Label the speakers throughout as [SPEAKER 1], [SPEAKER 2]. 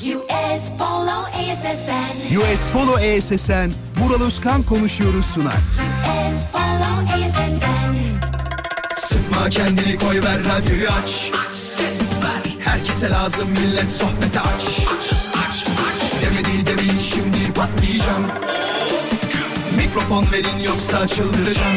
[SPEAKER 1] US Polo ESSN.
[SPEAKER 2] US Polo ESSN, Vural Özkan konuşuyoruz sunar.
[SPEAKER 1] US Polo ESSN.
[SPEAKER 3] Sıkma kendini koy ver radyoyu aç Herkese lazım millet sohbete aç Demedi demin şimdi patlayacağım Mikrofon verin yoksa çıldıracağım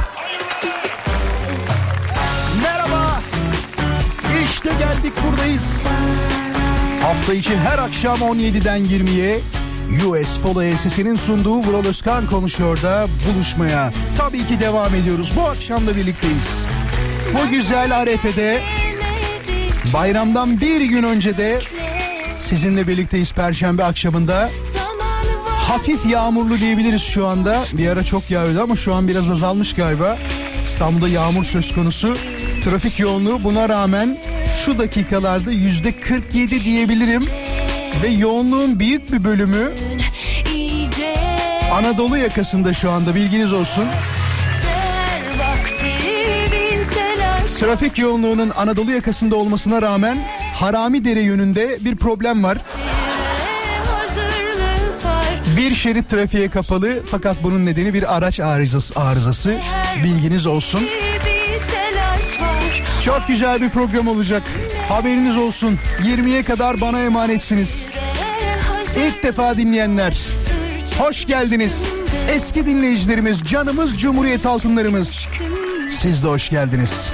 [SPEAKER 4] İşte geldik buradayız. Hafta içi her akşam 17'den 20'ye US Polo ESS'nin sunduğu Vural Özkan konuşuyor da buluşmaya. Tabii ki devam ediyoruz. Bu akşam da birlikteyiz. Bu güzel arefede bayramdan bir gün önce de sizinle birlikteyiz Perşembe akşamında. Hafif yağmurlu diyebiliriz şu anda. Bir ara çok yağıyordu ama şu an biraz azalmış galiba. İstanbul'da yağmur söz konusu. Trafik yoğunluğu buna rağmen şu dakikalarda yüzde 47 diyebilirim. Ve yoğunluğun büyük bir bölümü Anadolu yakasında şu anda bilginiz olsun. Trafik yoğunluğunun Anadolu yakasında olmasına rağmen Haramidere yönünde bir problem var Bir şerit trafiğe kapalı fakat bunun nedeni bir araç arızası, arızası. Bilginiz olsun. Çok güzel bir program olacak. Haberiniz olsun. 20'ye kadar bana emanetsiniz. İlk defa dinleyenler hoş geldiniz. Eski dinleyicilerimiz, canımız Cumhuriyet altınlarımız. Siz de hoş geldiniz.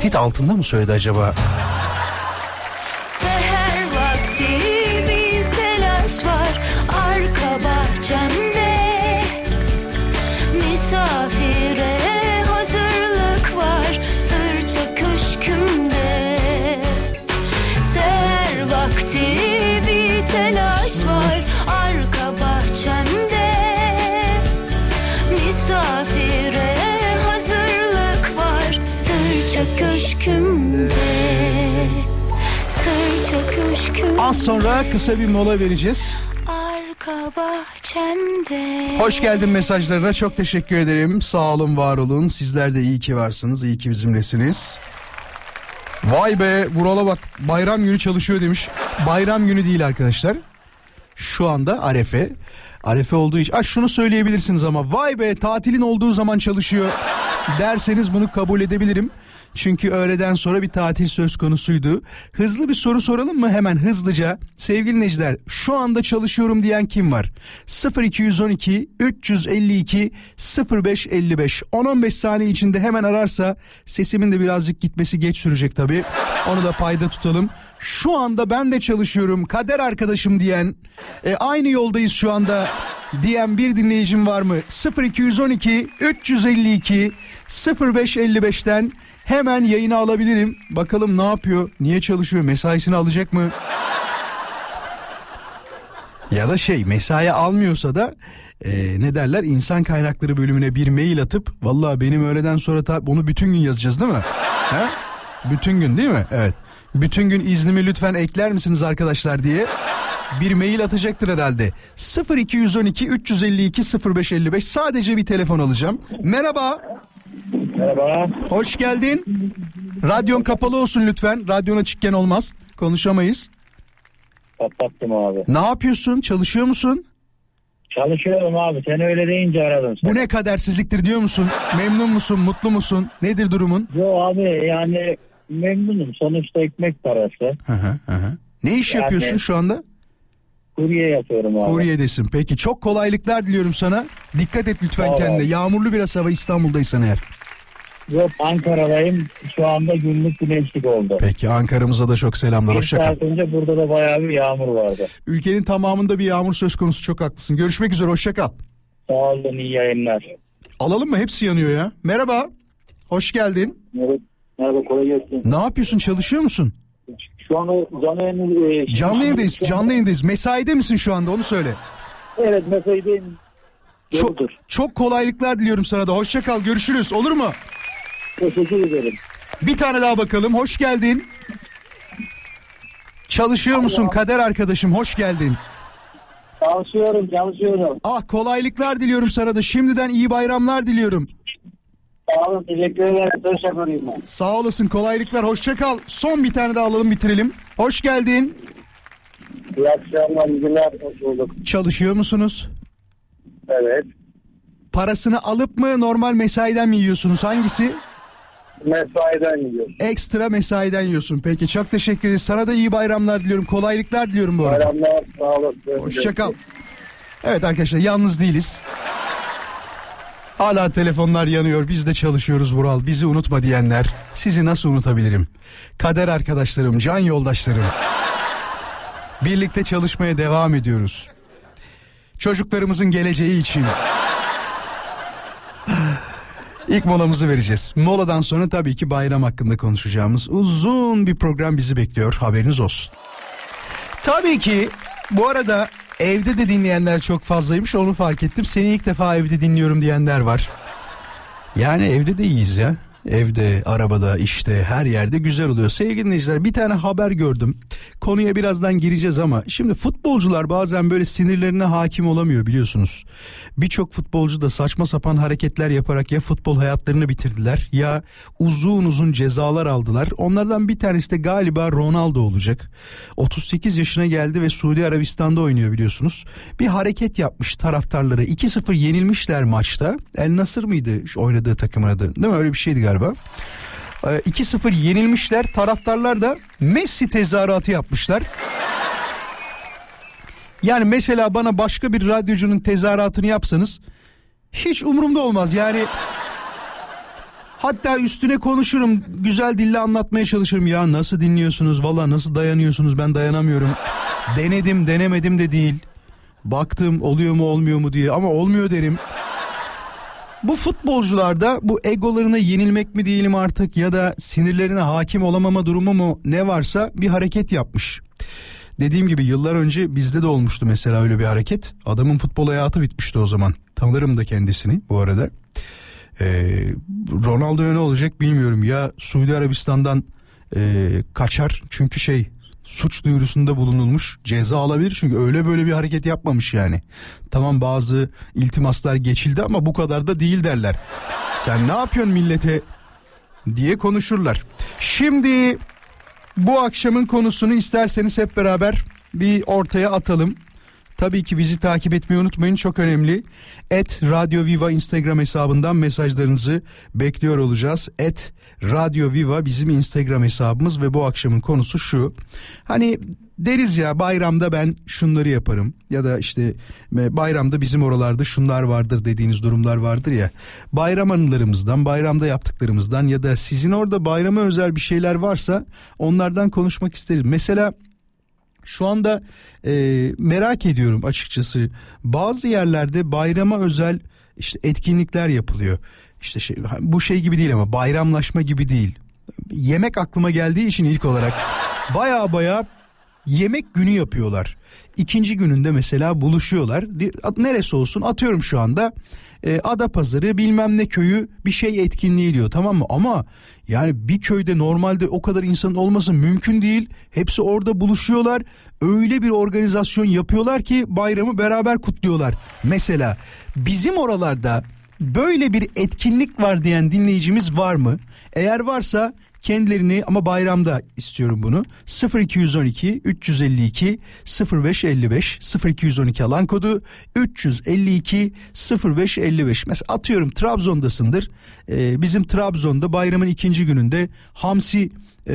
[SPEAKER 4] Tehdit altında mı söyledi acaba?
[SPEAKER 5] Seher vakti bir telaş var arka bahçemde
[SPEAKER 4] Az sonra kısa bir mola vereceğiz.
[SPEAKER 5] Arka bahçemde
[SPEAKER 4] Hoş geldin mesajlarına çok teşekkür ederim. Sağ olun, var olun. Sizler de iyi ki varsınız, iyi ki bizimlesiniz. Vay be Vural'a bak bayram günü çalışıyor demiş. Bayram günü değil arkadaşlar. Şu anda Arefe. Arefe olduğu için. Ah şunu söyleyebilirsiniz ama vay be tatilin olduğu zaman çalışıyor derseniz bunu kabul edebilirim. Çünkü öğleden sonra bir tatil söz konusuydu. Hızlı bir soru soralım mı hemen hızlıca? Sevgili dinleyiciler şu anda çalışıyorum diyen kim var? 0212 352 0555 10-15 saniye içinde hemen ararsa sesimin de birazcık gitmesi geç sürecek tabii. Onu da payda tutalım. Şu anda ben de çalışıyorum kader arkadaşım diyen e, aynı yoldayız şu anda diyen bir dinleyicim var mı? 0212 352 0555'ten hemen yayını alabilirim. Bakalım ne yapıyor? Niye çalışıyor? Mesaisini alacak mı? Ya da şey mesai almıyorsa da e, ne derler insan kaynakları bölümüne bir mail atıp vallahi benim öğleden sonra ta, onu bütün gün yazacağız değil mi? He? Bütün gün değil mi? Evet. Bütün gün iznimi lütfen ekler misiniz arkadaşlar diye bir mail atacaktır herhalde. 0212 352 0555 sadece bir telefon alacağım. Merhaba.
[SPEAKER 6] Merhaba.
[SPEAKER 4] Hoş geldin. Radyon kapalı olsun lütfen. Radyon açıkken olmaz. Konuşamayız.
[SPEAKER 6] Kapattım abi.
[SPEAKER 4] Ne yapıyorsun? Çalışıyor musun?
[SPEAKER 6] Çalışıyorum abi. Sen öyle deyince aradım.
[SPEAKER 4] Bu ne kadersizliktir diyor musun? Memnun musun? Mutlu musun? Nedir durumun?
[SPEAKER 6] Yo abi yani memnunum. Sonuçta ekmek parası.
[SPEAKER 4] Hı hı. hı. Ne iş
[SPEAKER 6] Yani-
[SPEAKER 4] yapıyorsun şu anda?
[SPEAKER 6] Kurye yapıyorum abi.
[SPEAKER 4] Kuryedesin. Peki çok kolaylıklar diliyorum sana. Dikkat et lütfen
[SPEAKER 6] Sağ
[SPEAKER 4] kendine.
[SPEAKER 6] abi.
[SPEAKER 4] Yağmurlu biraz hava İstanbul'daysan eğer.
[SPEAKER 6] Yok Ankara'dayım. Şu anda günlük güneşlik oldu.
[SPEAKER 4] Peki Ankara'mıza da çok selamlar.
[SPEAKER 6] Bir
[SPEAKER 4] Hoşça kal.
[SPEAKER 6] saat önce burada da bayağı bir yağmur vardı.
[SPEAKER 4] Ülkenin tamamında bir yağmur söz konusu. Çok haklısın. Görüşmek üzere. Hoşça kal.
[SPEAKER 6] Sağ olun iyi yayınlar.
[SPEAKER 4] Alalım mı? Hepsi yanıyor ya. Merhaba. Hoş geldin.
[SPEAKER 6] Evet. Merhaba kolay gelsin.
[SPEAKER 4] Ne yapıyorsun? Çalışıyor musun?
[SPEAKER 6] Şu anda canlı yayını... e,
[SPEAKER 4] Canlı yayındayız. Canlı yayındayız. Mesaide misin şu anda? Onu söyle.
[SPEAKER 6] Evet mesaideyim.
[SPEAKER 4] Çok, çok kolaylıklar diliyorum sana da. Hoşça kal. Görüşürüz. Olur mu?
[SPEAKER 6] Teşekkür ederim.
[SPEAKER 4] Bir tane daha bakalım. Hoş geldin. Çalışıyor musun kader arkadaşım? Hoş geldin.
[SPEAKER 6] Çalışıyorum çalışıyorum.
[SPEAKER 4] Ah kolaylıklar diliyorum sana da. Şimdiden iyi bayramlar diliyorum.
[SPEAKER 6] Sağ olun teşekkür ederim. Söz şoförüyüm ben.
[SPEAKER 4] Sağ olasın kolaylıklar. Hoşça kal. Son bir tane daha alalım bitirelim. Hoş geldin.
[SPEAKER 6] İyi akşamlar iyi günler. Hoş bulduk.
[SPEAKER 4] Çalışıyor musunuz?
[SPEAKER 6] Evet.
[SPEAKER 4] Parasını alıp mı normal mesaiden mi yiyorsunuz? Hangisi?
[SPEAKER 6] Mesaiden gidiyoruz.
[SPEAKER 4] Ekstra mesaiden yiyorsun. Peki çok teşekkür ederiz. Sana da iyi bayramlar diliyorum. Kolaylıklar diliyorum bu arada.
[SPEAKER 6] Bayramlar sağ olasın.
[SPEAKER 4] Hoşça kal. Evet arkadaşlar yalnız değiliz. Hala telefonlar yanıyor. Biz de çalışıyoruz Vural. Bizi unutma diyenler. Sizi nasıl unutabilirim? Kader arkadaşlarım, can yoldaşlarım. Birlikte çalışmaya devam ediyoruz. Çocuklarımızın geleceği için. İlk molamızı vereceğiz. Moladan sonra tabii ki bayram hakkında konuşacağımız uzun bir program bizi bekliyor. Haberiniz olsun. Tabii ki bu arada evde de dinleyenler çok fazlaymış onu fark ettim. Seni ilk defa evde dinliyorum diyenler var. Yani evde de iyiyiz ya. Evde, arabada, işte her yerde güzel oluyor. Sevgili dinleyiciler bir tane haber gördüm. Konuya birazdan gireceğiz ama şimdi futbolcular bazen böyle sinirlerine hakim olamıyor biliyorsunuz. Birçok futbolcu da saçma sapan hareketler yaparak ya futbol hayatlarını bitirdiler ya uzun uzun cezalar aldılar. Onlardan bir tanesi de galiba Ronaldo olacak. 38 yaşına geldi ve Suudi Arabistan'da oynuyor biliyorsunuz. Bir hareket yapmış taraftarları. 2-0 yenilmişler maçta. El Nasır mıydı oynadığı takımın adı? Değil mi? Öyle bir şeydi galiba. Ee, 2-0 yenilmişler. Taraftarlar da Messi tezahüratı yapmışlar. Yani mesela bana başka bir radyocunun tezahüratını yapsanız hiç umurumda olmaz. Yani hatta üstüne konuşurum. Güzel dille anlatmaya çalışırım. Ya nasıl dinliyorsunuz? Valla nasıl dayanıyorsunuz? Ben dayanamıyorum. Denedim, denemedim de değil. Baktım oluyor mu olmuyor mu diye ama olmuyor derim. Bu futbolcularda bu egolarına yenilmek mi diyelim artık ya da sinirlerine hakim olamama durumu mu ne varsa bir hareket yapmış. Dediğim gibi yıllar önce bizde de olmuştu mesela öyle bir hareket. Adamın futbol hayatı bitmişti o zaman. Tanırım da kendisini bu arada. Ee, Ronaldo ne olacak bilmiyorum. Ya Suudi Arabistan'dan e, kaçar çünkü şey suç duyurusunda bulunulmuş ceza alabilir çünkü öyle böyle bir hareket yapmamış yani. Tamam bazı iltimaslar geçildi ama bu kadar da değil derler. Sen ne yapıyorsun millete diye konuşurlar. Şimdi bu akşamın konusunu isterseniz hep beraber bir ortaya atalım. Tabii ki bizi takip etmeyi unutmayın çok önemli. Et Radyo Viva Instagram hesabından mesajlarınızı bekliyor olacağız. Et Radyo Viva bizim Instagram hesabımız ve bu akşamın konusu şu. Hani deriz ya bayramda ben şunları yaparım ya da işte e, bayramda bizim oralarda şunlar vardır dediğiniz durumlar vardır ya. Bayram anılarımızdan, bayramda yaptıklarımızdan ya da sizin orada bayrama özel bir şeyler varsa onlardan konuşmak isteriz. Mesela şu anda e, merak ediyorum açıkçası. Bazı yerlerde bayrama özel işte etkinlikler yapılıyor. İşte şey, bu şey gibi değil ama bayramlaşma gibi değil. Yemek aklıma geldiği için ilk olarak baya baya yemek günü yapıyorlar. İkinci gününde mesela buluşuyorlar. Neresi olsun atıyorum şu anda e, Adapazarı bilmem ne köyü bir şey etkinliği diyor tamam mı? Ama yani bir köyde normalde o kadar insanın olması mümkün değil. Hepsi orada buluşuyorlar. Öyle bir organizasyon yapıyorlar ki bayramı beraber kutluyorlar. Mesela bizim oralarda böyle bir etkinlik var diyen dinleyicimiz var mı? Eğer varsa kendilerini ama bayramda istiyorum bunu 0212 352 0555 0212 alan kodu 352 0555 mesela atıyorum Trabzon'dasındır Ee, bizim Trabzon'da bayramın ikinci gününde hamsi e,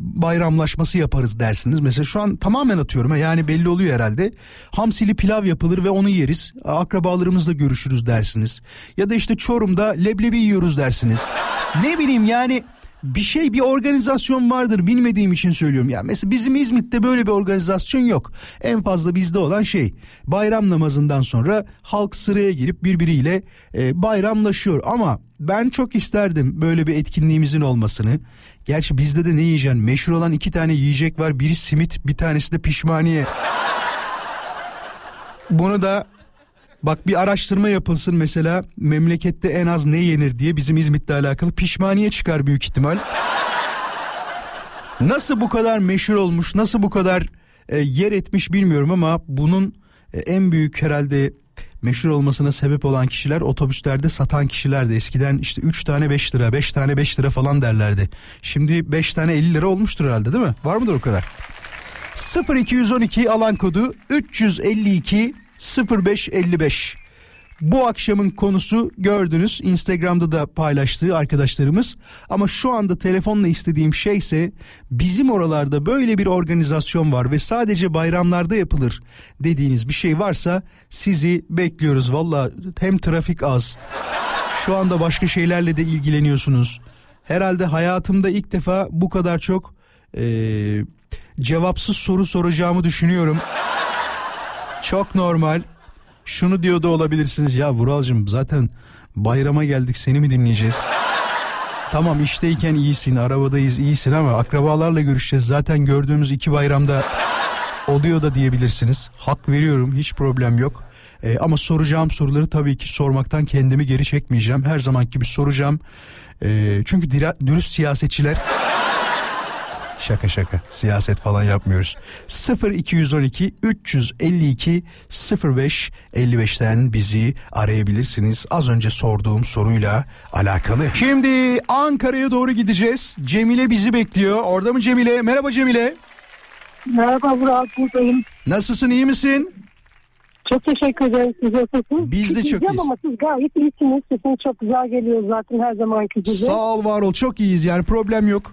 [SPEAKER 4] bayramlaşması yaparız dersiniz. Mesela şu an tamamen atıyorum yani belli oluyor herhalde. Hamsili pilav yapılır ve onu yeriz. Akrabalarımızla görüşürüz dersiniz. Ya da işte Çorum'da leblebi yiyoruz dersiniz. Ne bileyim yani bir şey bir organizasyon vardır bilmediğim için söylüyorum. Ya mesela bizim İzmit'te böyle bir organizasyon yok. En fazla bizde olan şey bayram namazından sonra halk sıraya girip birbiriyle e, bayramlaşıyor. Ama ben çok isterdim böyle bir etkinliğimizin olmasını. Gerçi bizde de ne yiyeceksin? Meşhur olan iki tane yiyecek var. Biri simit bir tanesi de pişmaniye. Bunu da Bak bir araştırma yapılsın mesela memlekette en az ne yenir diye bizim İzmit'le alakalı pişmaniye çıkar büyük ihtimal. Nasıl bu kadar meşhur olmuş, nasıl bu kadar e, yer etmiş bilmiyorum ama bunun e, en büyük herhalde meşhur olmasına sebep olan kişiler otobüslerde satan kişilerdi. Eskiden işte 3 tane 5 lira, 5 tane 5 lira falan derlerdi. Şimdi 5 tane 50 lira olmuştur herhalde değil mi? Var mıdır o kadar? 0212 alan kodu 352 0555. Bu akşamın konusu gördünüz Instagram'da da paylaştığı arkadaşlarımız ama şu anda telefonla istediğim şey ise bizim oralarda böyle bir organizasyon var ve sadece bayramlarda yapılır dediğiniz bir şey varsa sizi bekliyoruz. Valla hem trafik az şu anda başka şeylerle de ilgileniyorsunuz. Herhalde hayatımda ilk defa bu kadar çok eee, cevapsız soru soracağımı düşünüyorum. Çok normal. Şunu diyor da olabilirsiniz ya Vuralcığım zaten bayrama geldik seni mi dinleyeceğiz? Tamam işteyken iyisin arabadayız iyisin ama akrabalarla görüşeceğiz. Zaten gördüğümüz iki bayramda oluyor da diyebilirsiniz. Hak veriyorum hiç problem yok. Ee, ama soracağım soruları tabii ki sormaktan kendimi geri çekmeyeceğim. Her zaman gibi soracağım. Ee, çünkü dira- dürüst siyasetçiler Şaka şaka. Siyaset falan yapmıyoruz. 0212 352 05 55'ten bizi arayabilirsiniz. Az önce sorduğum soruyla alakalı. Şimdi Ankara'ya doğru gideceğiz. Cemile bizi bekliyor. Orada mı Cemile? Merhaba Cemile.
[SPEAKER 7] Merhaba Burak buradayım.
[SPEAKER 4] Nasılsın iyi misin?
[SPEAKER 7] Çok teşekkür ederim size sesin.
[SPEAKER 4] Biz de çok iyiyiz.
[SPEAKER 7] ama siz gayet iyisiniz. Sesiniz çok güzel geliyor zaten her zamanki gibi.
[SPEAKER 4] Sağ ol var ol çok iyiyiz yani problem yok.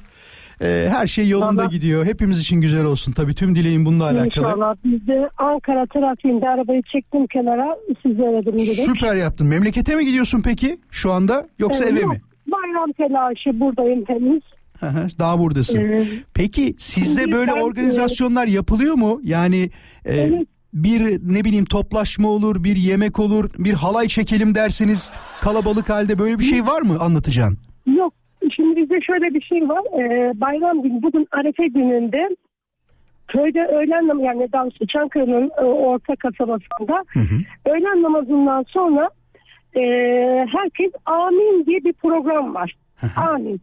[SPEAKER 4] Ee, her şey yolunda
[SPEAKER 7] Tamam.
[SPEAKER 4] gidiyor. Hepimiz için güzel olsun. Tabii tüm dileğim bununla alakalı.
[SPEAKER 7] İnşallah. Biz de Ankara trafiğinde arabayı çektim kenara. Sizi aradım dedik.
[SPEAKER 4] Süper yaptın. Memlekete mi gidiyorsun peki şu anda yoksa
[SPEAKER 7] Ee,
[SPEAKER 4] eve
[SPEAKER 7] yok,
[SPEAKER 4] mi?
[SPEAKER 7] Bayram telaşı buradayım henüz.
[SPEAKER 4] Daha buradasın.
[SPEAKER 7] Ee,
[SPEAKER 4] Peki sizde böyle
[SPEAKER 7] ben,
[SPEAKER 4] organizasyonlar yapılıyor mu? Yani e,
[SPEAKER 7] Evet.
[SPEAKER 4] bir ne bileyim toplaşma olur, bir yemek olur, bir halay çekelim dersiniz. Kalabalık halde böyle bir şey var mı anlatacağın?
[SPEAKER 7] Yok. Şimdi bizde şöyle bir şey var. Ee, bayram günü bugün Arefe gününde köyde öğlen namazı yani doğrusu Çankırı'nın e, orta kasabasında öğlen namazından sonra e, herkes amin diye bir program var. amin.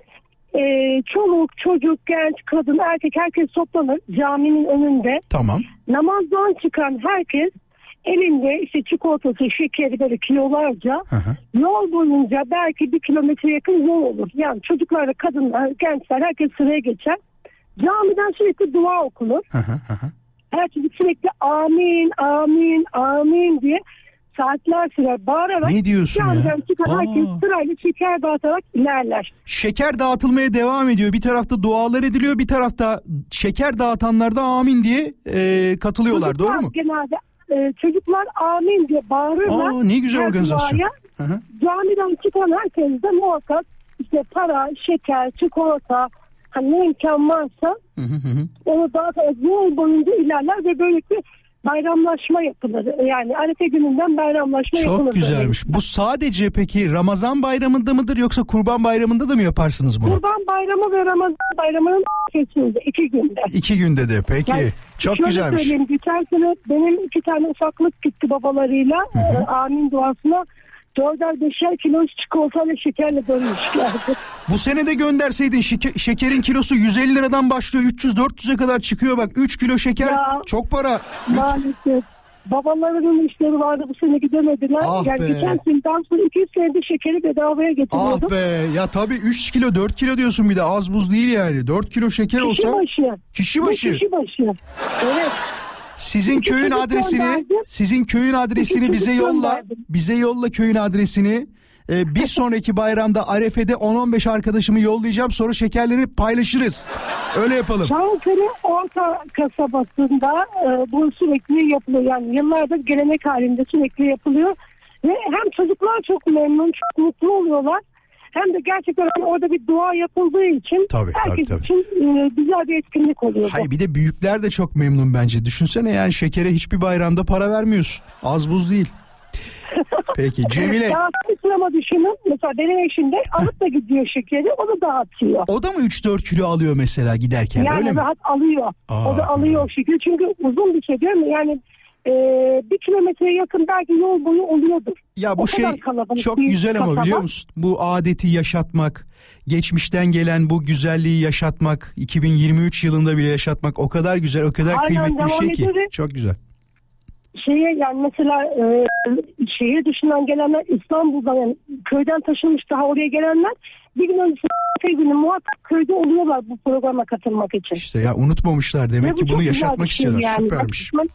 [SPEAKER 7] E, çoluk, çocuk, genç, kadın, erkek herkes toplanır caminin önünde.
[SPEAKER 4] Tamam.
[SPEAKER 7] Namazdan çıkan herkes elinde işte çikolatası, şekeri böyle kilolarca
[SPEAKER 4] Hı hı.
[SPEAKER 7] yol boyunca belki bir kilometre yakın yol olur. Yani çocuklar, kadınlar, gençler herkes sıraya geçer. Camiden sürekli dua okunur.
[SPEAKER 4] Hı hı.
[SPEAKER 7] Her çocuk sürekli amin, amin, amin diye saatler sürer bağırarak
[SPEAKER 4] Ne diyorsun ya?
[SPEAKER 7] çıkan herkes sırayla şeker dağıtarak ilerler.
[SPEAKER 4] Şeker dağıtılmaya devam ediyor. Bir tarafta dualar ediliyor, bir tarafta şeker dağıtanlar da amin diye e, katılıyorlar. Doğru
[SPEAKER 7] Çocuklar
[SPEAKER 4] mu?
[SPEAKER 7] Genelde e, çocuklar amin diye bağırırlar.
[SPEAKER 4] Aa, ne güzel
[SPEAKER 7] Her
[SPEAKER 4] organizasyon.
[SPEAKER 7] duaya camiden çıkan herkes de muhakkak işte para, şeker, çikolata hani ne imkan varsa
[SPEAKER 4] Hı hı hı
[SPEAKER 7] onu dağıtarak yol boyunca ilerler ve böylelikle bayramlaşma yapılır. Yani Arefe gününden bayramlaşma yapılır.
[SPEAKER 4] Çok güzelmiş. Bu sadece peki Ramazan bayramında mıdır yoksa Kurban bayramında da mı yaparsınız bunu?
[SPEAKER 7] Kurban bayramı ve Ramazan bayramının kesinlikle iki günde.
[SPEAKER 4] İki günde de peki.
[SPEAKER 7] Yani
[SPEAKER 4] Çok
[SPEAKER 7] şöyle
[SPEAKER 4] güzelmiş.
[SPEAKER 7] söyleyeyim geçen sene benim iki tane ufaklık gitti babalarıyla e, amin duasına dörder beşer kilo çikolatayla şekerle dönmüşlerdi.
[SPEAKER 4] Bu sene de gönderseydin şeke- şekerin kilosu 150 liradan başlıyor 300-400'e kadar çıkıyor bak 3 kilo şeker
[SPEAKER 7] Ya.
[SPEAKER 4] çok para.
[SPEAKER 7] Maalesef. babalarının işleri vardı bu sene gidemediler.
[SPEAKER 4] Ah
[SPEAKER 7] yani
[SPEAKER 4] be.
[SPEAKER 7] geçen seneden sonra 200 senedir şekeri bedavaya getiriyordum.
[SPEAKER 4] Ah be ya tabii 3 kilo 4 kilo diyorsun bir de az buz değil yani. 4 kilo şeker
[SPEAKER 7] Kişi
[SPEAKER 4] olsa
[SPEAKER 7] başı.
[SPEAKER 4] Kişi başı.
[SPEAKER 7] Kişi başı. Evet.
[SPEAKER 4] Sizin köyün adresini sizin köyün adresini bize yolla. Bize yolla köyün adresini. Ee, bir sonraki bayramda Arefe'de 10-15 arkadaşımı yollayacağım sonra şekerleri paylaşırız. Öyle yapalım.
[SPEAKER 7] Çankırı Orta kasabasında e, bu sürekli yapılıyor. Yani yıllardır gelenek halinde sürekli yapılıyor. Ve hem çocuklar çok memnun, çok mutlu oluyorlar. Hem de gerçekten hani orada bir dua yapıldığı için
[SPEAKER 4] Tabii, tabii,
[SPEAKER 7] herkes
[SPEAKER 4] tabii.
[SPEAKER 7] için e, güzel bir etkinlik oluyor.
[SPEAKER 4] Hayır bir de büyükler de çok memnun bence. Düşünsene yani şekere hiçbir bayramda para vermiyorsun. Az buz değil. Peki Cemile
[SPEAKER 7] Ya bir sinema düşünün. Mesela benim eşim de alıp da gidiyor şekeri. O da dağıtıyor.
[SPEAKER 4] o da mı 3-4 kilo alıyor mesela giderken
[SPEAKER 7] Yani
[SPEAKER 4] öyle mi?
[SPEAKER 7] rahat alıyor.
[SPEAKER 4] Aa.
[SPEAKER 7] O da alıyor şekeri. Çünkü uzun bir şey değil mi? Yani e, bir kilometreye yakın belki yol boyu oluyordur.
[SPEAKER 4] Ya bu
[SPEAKER 7] O
[SPEAKER 4] şey çok güzel ama
[SPEAKER 7] kasaba.
[SPEAKER 4] biliyor musun? Bu adeti yaşatmak, geçmişten gelen bu güzelliği yaşatmak, 2023 yılında bile yaşatmak o kadar güzel, o kadar
[SPEAKER 7] Aynen,
[SPEAKER 4] kıymetli bir şey ki.
[SPEAKER 7] ediyoruz.
[SPEAKER 4] Çok güzel.
[SPEAKER 7] Şeye yani mesela e, şehir dışından gelenler İstanbul'dan yani köyden taşınmış daha oraya gelenler bir gün öncesinde günü muhakkak köyde oluyorlar bu programa katılmak için.
[SPEAKER 4] İşte ya unutmamışlar
[SPEAKER 7] Ve
[SPEAKER 4] demek
[SPEAKER 7] bu
[SPEAKER 4] ki bunu yaşatmak
[SPEAKER 7] şey
[SPEAKER 4] istiyorlar.
[SPEAKER 7] yani.
[SPEAKER 4] Süpermiş.
[SPEAKER 7] Bak,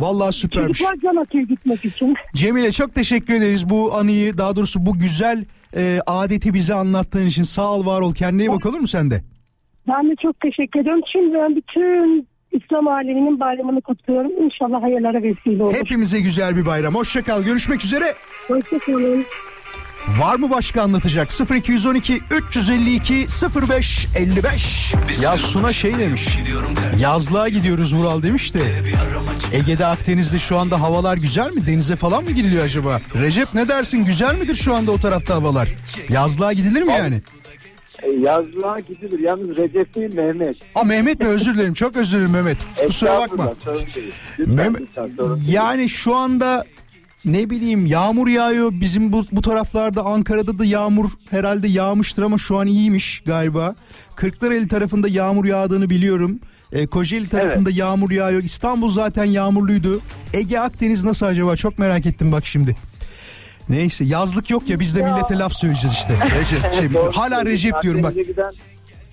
[SPEAKER 4] Vallahi süpermiş.
[SPEAKER 7] Çocuklar can gitmek için.
[SPEAKER 4] Cemile çok teşekkür ederiz bu anıyı daha doğrusu bu güzel e, adeti bize anlattığın için. Sağ ol var ol. Kendine iyi bak olur mu sen de?
[SPEAKER 7] Ben de çok teşekkür ediyorum. Şimdiden bütün İslam aleminin bayramını kutluyorum. İnşallah hayırlara vesile olur.
[SPEAKER 4] Hepimize güzel bir bayram. Hoşça kal. Görüşmek üzere.
[SPEAKER 7] Hoşçakalın.
[SPEAKER 4] Var mı başka anlatacak? 0212 352 05 55. Ya Suna şey demiş. Yazlığa gidiyoruz Vural demiş de. Ege'de Akdeniz'de şu anda havalar güzel mi? Denize falan mı gidiliyor acaba? Recep ne dersin? Güzel midir şu anda o tarafta havalar? Yazlığa gidilir mi yani?
[SPEAKER 8] E, Yazlığa gidilir. Yalnız Recep değil Mehmet.
[SPEAKER 4] Aa Mehmet mi? Özür dilerim. Çok özür dilerim Mehmet. Kusura bakma. Mehmet, yani şu anda ne bileyim yağmur yağıyor. Bizim bu, bu taraflarda Ankara'da da yağmur herhalde yağmıştır ama şu an iyiymiş galiba. Kırklareli tarafında yağmur yağdığını biliyorum. E, Kocaeli tarafında yağmur yağıyor. İstanbul zaten yağmurluydu. Ege Akdeniz nasıl acaba? Çok merak ettim bak şimdi. Neyse yazlık yok ya biz de millete laf söyleyeceğiz işte. Recep, şey, hala. Recep diyorum bak.
[SPEAKER 8] Akdeniz'e Giden,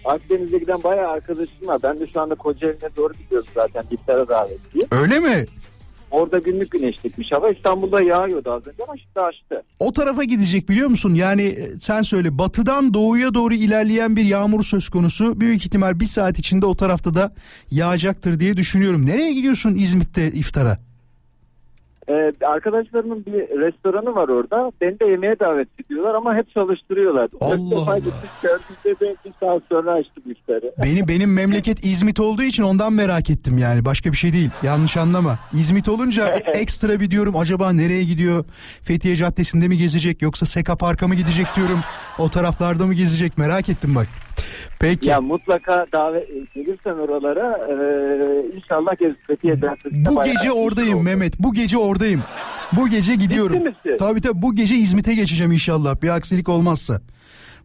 [SPEAKER 8] Akdeniz'e giden bayağı arkadaşım var. Ben de şu anda Kocaeli'ne doğru gidiyorum zaten. İftara davetliyim.
[SPEAKER 4] Öyle mi?
[SPEAKER 8] Orada günlük güneşlikmiş hava. İstanbul'da yağıyordu az önce ama şimdi açtı.
[SPEAKER 4] o tarafa gidecek biliyor musun? Yani e, sen söyle batıdan doğuya doğru ilerleyen bir yağmur söz konusu. Büyük ihtimal bir saat içinde o tarafta da yağacaktır diye düşünüyorum. Nereye gidiyorsun İzmit'te iftara?
[SPEAKER 8] Ee, arkadaşlarımın bir restoranı var orada. Beni de yemeğe davet ediyorlar ama hep çalıştırıyorlar.
[SPEAKER 4] Allah Allah.
[SPEAKER 8] gördüğümde de bir saat sonra açtım iftarı.
[SPEAKER 4] Benim benim memleket İzmit olduğu için ondan merak ettim yani. Başka bir şey değil. Yanlış anlama. İzmit olunca ekstra bir diyorum acaba nereye gidiyor? Fethiye Caddesi'nde mi gezecek yoksa Seka Park'a mı gidecek diyorum. O taraflarda mı gezecek merak ettim bak. Peki.
[SPEAKER 8] Ya mutlaka davet gelirsen oralara e, inşallah gez Fethiye
[SPEAKER 4] Bu gece oradayım
[SPEAKER 8] oldu.
[SPEAKER 4] Mehmet. Bu gece oradayım. Bu gece gidiyorum. Tabii tabii bu gece İzmit'e geçeceğim inşallah. Bir aksilik olmazsa.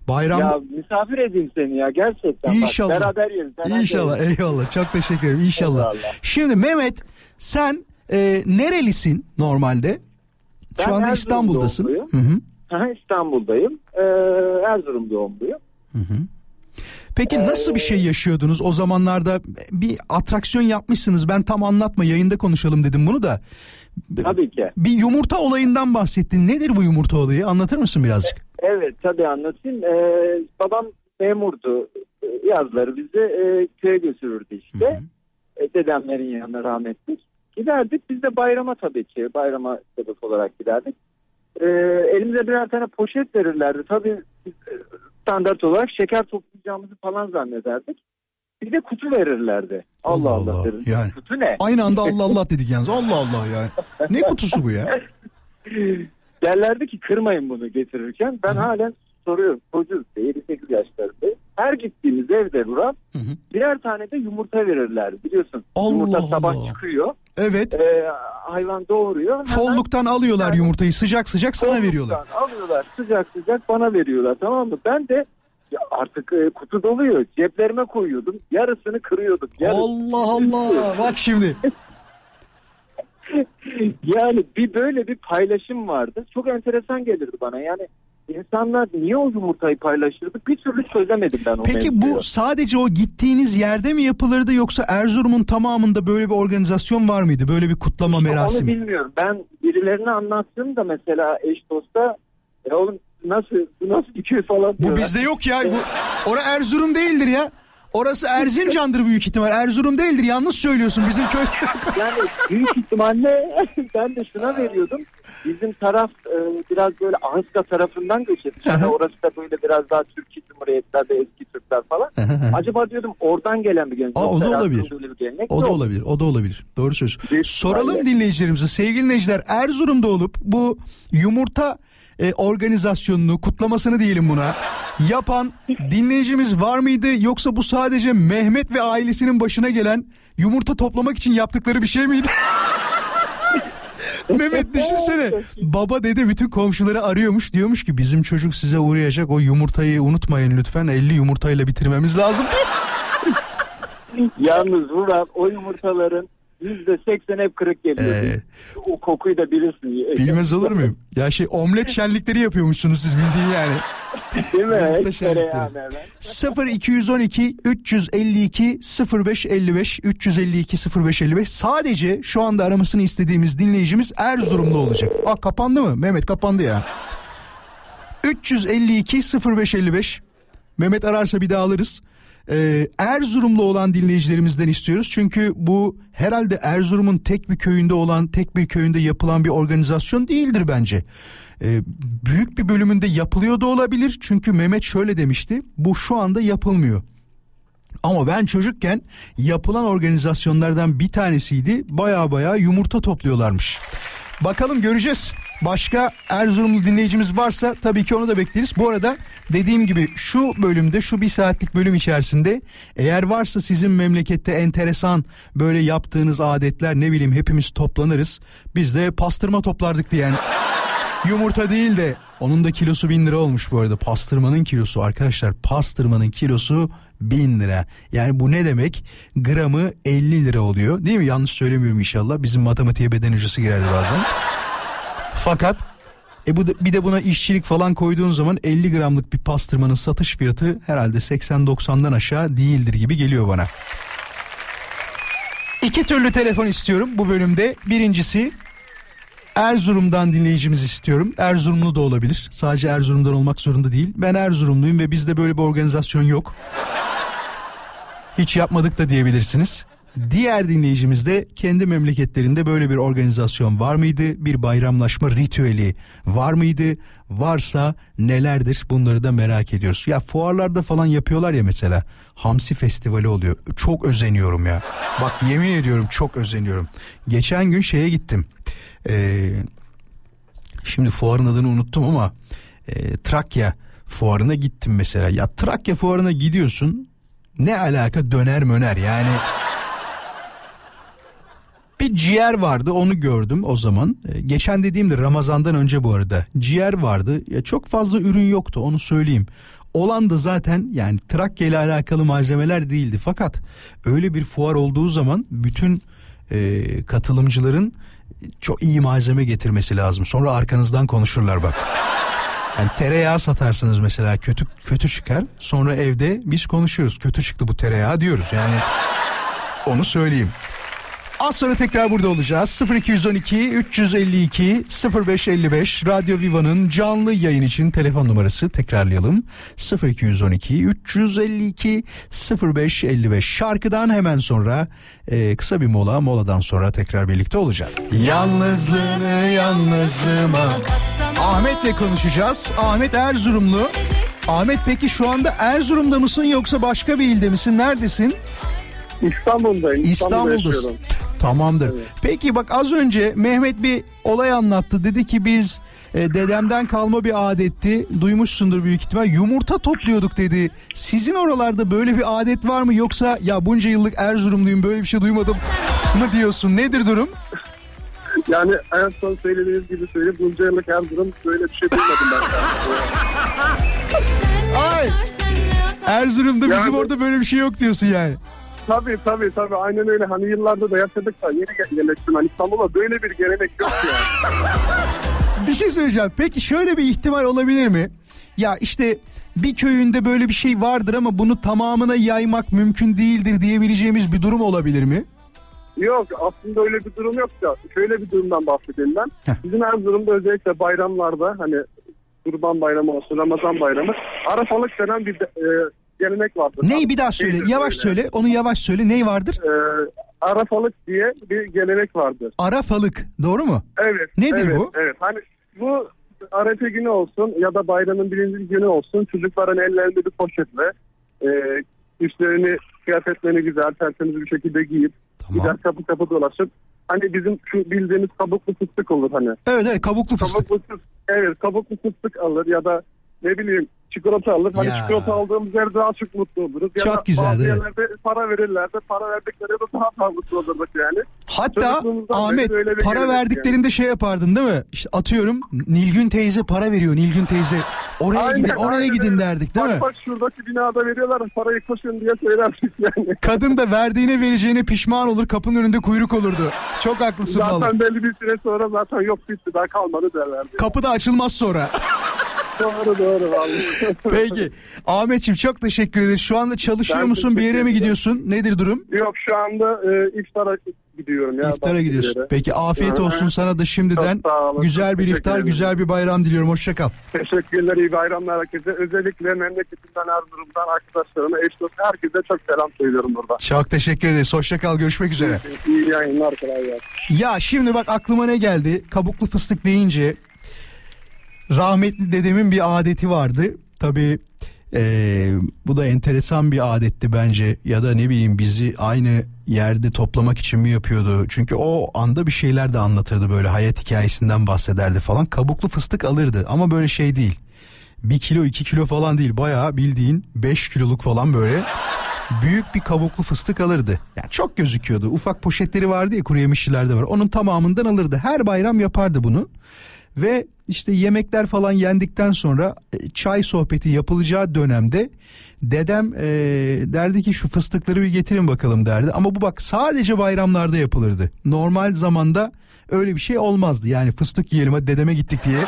[SPEAKER 4] Bayram
[SPEAKER 8] Ya misafir edeyim seni ya gerçekten.
[SPEAKER 4] İnşallah.
[SPEAKER 8] Bak, beraber yeriz. beraber
[SPEAKER 4] İnşallah
[SPEAKER 8] yeriz.
[SPEAKER 4] eyvallah çok teşekkür ederim inşallah.
[SPEAKER 8] Eyvallah.
[SPEAKER 4] Şimdi Mehmet sen e, nerelisin normalde? Şu
[SPEAKER 8] Ben
[SPEAKER 4] anda
[SPEAKER 8] Erzurum
[SPEAKER 4] İstanbul'dasın.
[SPEAKER 8] doğumluyum.
[SPEAKER 4] Hı hı.
[SPEAKER 8] İstanbul'dayım. Ee, Erzurum doğumluyum.
[SPEAKER 4] Peki nasıl bir şey yaşıyordunuz o zamanlarda? Bir atraksiyon yapmışsınız. Ben tam anlatma yayında konuşalım dedim bunu da.
[SPEAKER 8] Tabii ki.
[SPEAKER 4] Bir yumurta olayından bahsettin. Nedir bu yumurta olayı? Anlatır mısın birazcık?
[SPEAKER 8] Evet tabii anlatayım. Ee, babam memurdu. Ee, Yazları bizi e, köye götürürdü işte. E, dedemlerin yanına rahmetli. Giderdik. Biz de bayrama tabii ki. Bayrama sebep olarak giderdik. Ee, elimize birer tane poşet verirlerdi. Tabii biz, e, standart olarak şeker toplayacağımızı falan zannederdik. Bir de kutu verirlerdi. Allah
[SPEAKER 4] Allah
[SPEAKER 8] Allah, derim.
[SPEAKER 4] yani.
[SPEAKER 8] Kutu ne?
[SPEAKER 4] Aynı anda Allah Allah dedik yalnız. Allah Allah ya. Ne kutusu bu ya?
[SPEAKER 8] Derlerdi ki kırmayın bunu getirirken. Ben halen soruyorum. Çocuğuz işte 7-8 yaşlarındayım. Her gittiğimiz evde Murat
[SPEAKER 4] Hı hı.
[SPEAKER 8] birer tane de yumurta verirler biliyorsun.
[SPEAKER 4] Allah
[SPEAKER 8] yumurta sabah
[SPEAKER 4] Allah.
[SPEAKER 8] çıkıyor.
[SPEAKER 4] Evet.
[SPEAKER 8] Ee, hayvan doğuruyor. Hemen
[SPEAKER 4] Folluktan alıyorlar yumurtayı sıcak sıcak sana veriyorlar.
[SPEAKER 8] Alıyorlar sıcak sıcak bana veriyorlar tamam mı? Ben de ya artık e, kutu doluyor. Ceplerime koyuyordum. Yarısını kırıyordum. Yarısını
[SPEAKER 4] Allah Allah. Bak şimdi.
[SPEAKER 8] yani bir böyle bir paylaşım vardı. Çok enteresan gelirdi bana. Yani insanlar niye o yumurtayı paylaşırdı? Bir türlü çözemedim ben o
[SPEAKER 4] Peki bu sadece o gittiğiniz yerde mi yapılırdı yoksa Erzurum'un tamamında böyle bir organizasyon var mıydı? Böyle bir kutlama
[SPEAKER 8] Onu
[SPEAKER 4] merasimi?
[SPEAKER 8] bilmiyorum. Ben birilerine anlattığımda mesela eş dosta e oğlum nasıl bu nasıl dikiyor falan
[SPEAKER 4] Bu
[SPEAKER 8] diyorlar.
[SPEAKER 4] bizde yok ya. Bu, ora Erzurum değildir ya. Orası Erzincan'dır büyük ihtimal. Erzurum değildir. Yanlış söylüyorsun bizim köy.
[SPEAKER 8] Yani büyük ihtimalle ben de şuna veriyordum. Bizim taraf e, biraz böyle Ahıska tarafından göç etmiş. Yani orası da böyle biraz daha Türkiye Cumhuriyetlerde eski Türkler falan. Acaba diyordum oradan gelen bir gelenek.
[SPEAKER 4] Aa, o da olabilir.
[SPEAKER 8] Gelenek
[SPEAKER 4] O da olabilir. O da olabilir. Doğru.
[SPEAKER 8] Büyük
[SPEAKER 4] Soralım dinleyicilerimize. Sevgili dinleyiciler Erzurum'da olup bu yumurta e, organizasyonunu, kutlamasını diyelim buna yapan dinleyicimiz var mıydı? Yoksa bu sadece Mehmet ve ailesinin başına gelen yumurta toplamak için yaptıkları bir şey miydi? Mehmet düşünsene. Baba dede bütün komşuları arıyormuş. Diyormuş ki bizim çocuk size uğrayacak. O yumurtayı unutmayın lütfen. 50 yumurtayla bitirmemiz lazım.
[SPEAKER 8] Yalnız Vural o yumurtaların yüzde seksen hep kırık geliyor.
[SPEAKER 4] Ee.
[SPEAKER 8] O kokuyu da bilirsin.
[SPEAKER 4] Bilmez olur muyum? Ya şey omlet şenlikleri yapıyormuşsunuz siz bildiğin yani.
[SPEAKER 8] Değil mi?
[SPEAKER 4] Şenlikleri.
[SPEAKER 8] hemen.
[SPEAKER 4] 0 212 352 05 55 352 05 55 sadece şu anda aramasını istediğimiz dinleyicimiz Erzurumlu olacak. Aa kapandı mı? Mehmet kapandı ya. 352 05 55 Mehmet ararsa bir daha alırız. Ee, Erzurumlu olan dinleyicilerimizden istiyoruz. Çünkü bu herhalde Erzurum'un tek bir köyünde olan, tek bir köyünde yapılan bir organizasyon değildir bence. Ee, büyük bir bölümünde yapılıyor da olabilir. Çünkü Mehmet şöyle demişti. Bu şu anda yapılmıyor. Ama ben çocukken yapılan organizasyonlardan bir tanesiydi. Baya baya yumurta topluyorlarmış. Bakalım göreceğiz. Başka Erzurumlu dinleyicimiz varsa tabii ki onu da bekleriz. Bu arada dediğim gibi şu bölümde şu bir saatlik bölüm içerisinde eğer varsa sizin memlekette enteresan böyle yaptığınız adetler ne bileyim hepimiz toplanırız. Biz de pastırma toplardık diyen Yumurta değil de onun da kilosu bin lira olmuş bu arada. Pastırmanın kilosu arkadaşlar pastırmanın kilosu bin lira. Yani bu ne demek? Gramı 50 lira oluyor değil mi? Yanlış söylemiyorum inşallah. Bizim matematiğe beden hocası girerdi bazen. Fakat e bu da, bir de buna işçilik falan koyduğun zaman 50 gramlık bir pastırmanın satış fiyatı herhalde 80-90'dan aşağı değildir gibi geliyor bana. İki türlü telefon istiyorum bu bölümde. Birincisi Erzurum'dan dinleyicimiz istiyorum. Erzurumlu da olabilir. Sadece Erzurum'dan olmak zorunda değil. Ben Erzurumluyum ve bizde böyle bir organizasyon yok. Hiç yapmadık da diyebilirsiniz. Diğer dinleyicimiz de kendi memleketlerinde böyle bir organizasyon var mıydı? Bir bayramlaşma ritüeli var mıydı? Varsa nelerdir? Bunları da merak ediyoruz. Ya fuarlarda falan yapıyorlar ya mesela. Hamsi festivali oluyor. Çok özeniyorum ya. Bak yemin ediyorum çok özeniyorum. Geçen gün şeye gittim. Ee, şimdi fuarın adını unuttum ama e, Trakya fuarına gittim mesela. Ya Trakya fuarına gidiyorsun ne alaka döner möner yani bir ciğer vardı onu gördüm o zaman. Ee, Geçen dediğimde Ramazan'dan önce bu arada. Ciğer vardı. Ya çok fazla ürün yoktu onu söyleyeyim. Olan da zaten yani Trakya ile alakalı malzemeler değildi. Fakat öyle bir fuar olduğu zaman bütün e, katılımcıların çok iyi malzeme getirmesi lazım. Sonra arkanızdan konuşurlar bak. Yani tereyağı satarsınız mesela kötü kötü çıkar. Sonra evde biz konuşuyoruz. Kötü çıktı bu tereyağı diyoruz. Yani onu söyleyeyim. Az sonra tekrar burada olacağız. 0212 352 0555 Radyo Viva'nın canlı yayın için telefon numarası tekrarlayalım. 0212 352 0555 şarkıdan hemen sonra e, kısa bir mola moladan sonra tekrar birlikte olacağız. Yalnızlığını yalnızlığıma Ahmet'le konuşacağız. Ahmet Erzurumlu. Ahmet peki şu anda Erzurum'da mısın yoksa başka bir ilde misin? Neredesin?
[SPEAKER 9] İstanbul'dayım. İstanbul'da
[SPEAKER 4] İstanbul'dasın.
[SPEAKER 9] yaşıyorum.
[SPEAKER 4] Tamamdır. Peki bak az önce Mehmet bir olay anlattı. Dedi ki biz e, dedemden kalma bir adetti. Duymuşsundur büyük ihtimal. Yumurta topluyorduk dedi. Sizin oralarda böyle bir adet var mı yoksa ya bunca yıllık Erzurumluyum böyle bir şey duymadım mı diyorsun? Nedir durum?
[SPEAKER 9] Yani en son söylediğiniz gibi söyleyeyim. Bunca yıllık Erzurum böyle bir şey duymadım ben.
[SPEAKER 4] Ay! Erzurum'da bizim
[SPEAKER 9] Yani-
[SPEAKER 4] orada böyle bir şey yok diyorsun yani.
[SPEAKER 9] Tabii tabii tabii aynen öyle. Hani yıllarda da yaşadık da yeni yerleştim. Hani İstanbul'a böyle bir gelenek yok ya.
[SPEAKER 4] Bir şey söyleyeceğim. Peki şöyle bir ihtimal olabilir mi? Ya işte bir köyünde böyle bir şey vardır ama bunu tamamına yaymak mümkün değildir diyebileceğimiz bir durum olabilir mi?
[SPEAKER 9] Yok aslında öyle bir durum yok da şöyle bir durumdan bahsedeyim ben. Bizim Erzurum'da özellikle bayramlarda hani Kurban Bayramı olsun Ramazan Bayramı Arafalık denen bir de- e, gelenek vardır.
[SPEAKER 4] Ney bir daha söyle.
[SPEAKER 9] Şeydir
[SPEAKER 4] Yavaş
[SPEAKER 9] böyle.
[SPEAKER 4] söyle. Onu yavaş söyle. Ney vardır?
[SPEAKER 9] E, Arafalık diye bir gelenek vardır.
[SPEAKER 4] Arafalık. Doğru mu?
[SPEAKER 9] Evet.
[SPEAKER 4] Nedir
[SPEAKER 9] evet,
[SPEAKER 4] bu?
[SPEAKER 9] Evet. Hani bu Arefe günü olsun ya da bayramın birinci günü olsun çocukların ellerinde bir poşetle e, üstlerini kıyafetlerini güzel tertemiz bir şekilde giyip gider kapı kapı dolaşıp hani bizim şu bildiğimiz kabuklu fıstık olur hani.
[SPEAKER 4] Evet evet kabuklu fıstık.
[SPEAKER 9] Kabuklu fıstık. Evet kabuklu fıstık alır ya da ne bileyim çikolata alır. Hani
[SPEAKER 4] Ya.
[SPEAKER 9] çikolata aldığımız yerde daha çok mutlu oluruz. Ya
[SPEAKER 4] Çok
[SPEAKER 9] da
[SPEAKER 4] güzel,
[SPEAKER 9] bazı
[SPEAKER 4] evet.
[SPEAKER 9] yerlerde para verirler de para verdikleri de daha daha mutlu olurduk yani.
[SPEAKER 4] Hatta
[SPEAKER 9] Çocukluğumuzdan
[SPEAKER 4] Ahmet
[SPEAKER 9] beri böyle bir
[SPEAKER 4] para
[SPEAKER 9] gelenek
[SPEAKER 4] verdiklerinde şey yapardın değil mi? İşte atıyorum Nilgün teyze para veriyor Nilgün teyze. Oraya
[SPEAKER 9] Aynen,
[SPEAKER 4] gidin oraya
[SPEAKER 9] aynen
[SPEAKER 4] gidin
[SPEAKER 9] öyle.
[SPEAKER 4] derdik değil
[SPEAKER 9] bak,
[SPEAKER 4] mi?
[SPEAKER 9] Bak şuradaki binada veriyorlar parayı koşun diye söylerdik yani.
[SPEAKER 4] Kadın da verdiğine vereceğine pişman olur kapının önünde kuyruk olurdu. Çok haklısın
[SPEAKER 9] Zaten
[SPEAKER 4] vallahi.
[SPEAKER 9] belli bir süre sonra zaten yok bitti daha kalmadı derlerdi.
[SPEAKER 4] Kapı da açılmaz sonra.
[SPEAKER 9] doğru doğru vallahi.
[SPEAKER 4] Peki. Ahmetciğim çok teşekkür ederiz. Şu anda çalışıyor
[SPEAKER 9] Ben
[SPEAKER 4] musun? Bir yere mi gidiyorsun? Nedir durum?
[SPEAKER 9] Yok şu anda e, iftara gidiyorum ya.
[SPEAKER 4] İftara gidiyorsun.
[SPEAKER 9] yere.
[SPEAKER 4] Peki afiyet olsun sana da şimdiden.
[SPEAKER 9] Olun,
[SPEAKER 4] Güzel bir iftar,
[SPEAKER 9] ederim.
[SPEAKER 4] güzel bir bayram diliyorum. Hoşça kal.
[SPEAKER 9] Teşekkürler iyi bayramlar herkese. Özellikle memleketimden Erzurum'dan arkadaşlarıma, eş dost herkese çok selam söylüyorum burada.
[SPEAKER 4] Çok teşekkür ederiz. Hoşça kal. Görüşmek üzere.
[SPEAKER 9] İyi yayınlar kolay gelsin.
[SPEAKER 4] Ya şimdi bak aklıma ne geldi? Kabuklu fıstık deyince rahmetli dedemin bir adeti vardı. Tabii eee, bu da enteresan bir adetti bence ya da ne bileyim bizi aynı yerde toplamak için mi yapıyordu? Çünkü o anda bir şeyler de anlatırdı böyle hayat hikayesinden bahsederdi falan. Kabuklu fıstık alırdı ama böyle şey değil. Bir kilo iki kilo falan değil bayağı bildiğin 5 kiloluk falan böyle büyük bir kabuklu fıstık alırdı. Yani çok gözüküyordu. Ufak poşetleri vardı ya kuru yemişçilerde var. Onun tamamından alırdı. Her bayram yapardı bunu. Ve işte yemekler falan yendikten sonra e, çay sohbeti yapılacağı dönemde dedem e, derdi ki şu fıstıkları bir getirin bakalım derdi. Ama bu bak sadece bayramlarda yapılırdı. Normal zamanda öyle bir şey olmazdı. Yani fıstık yiyelim hadi dedeme gittik diye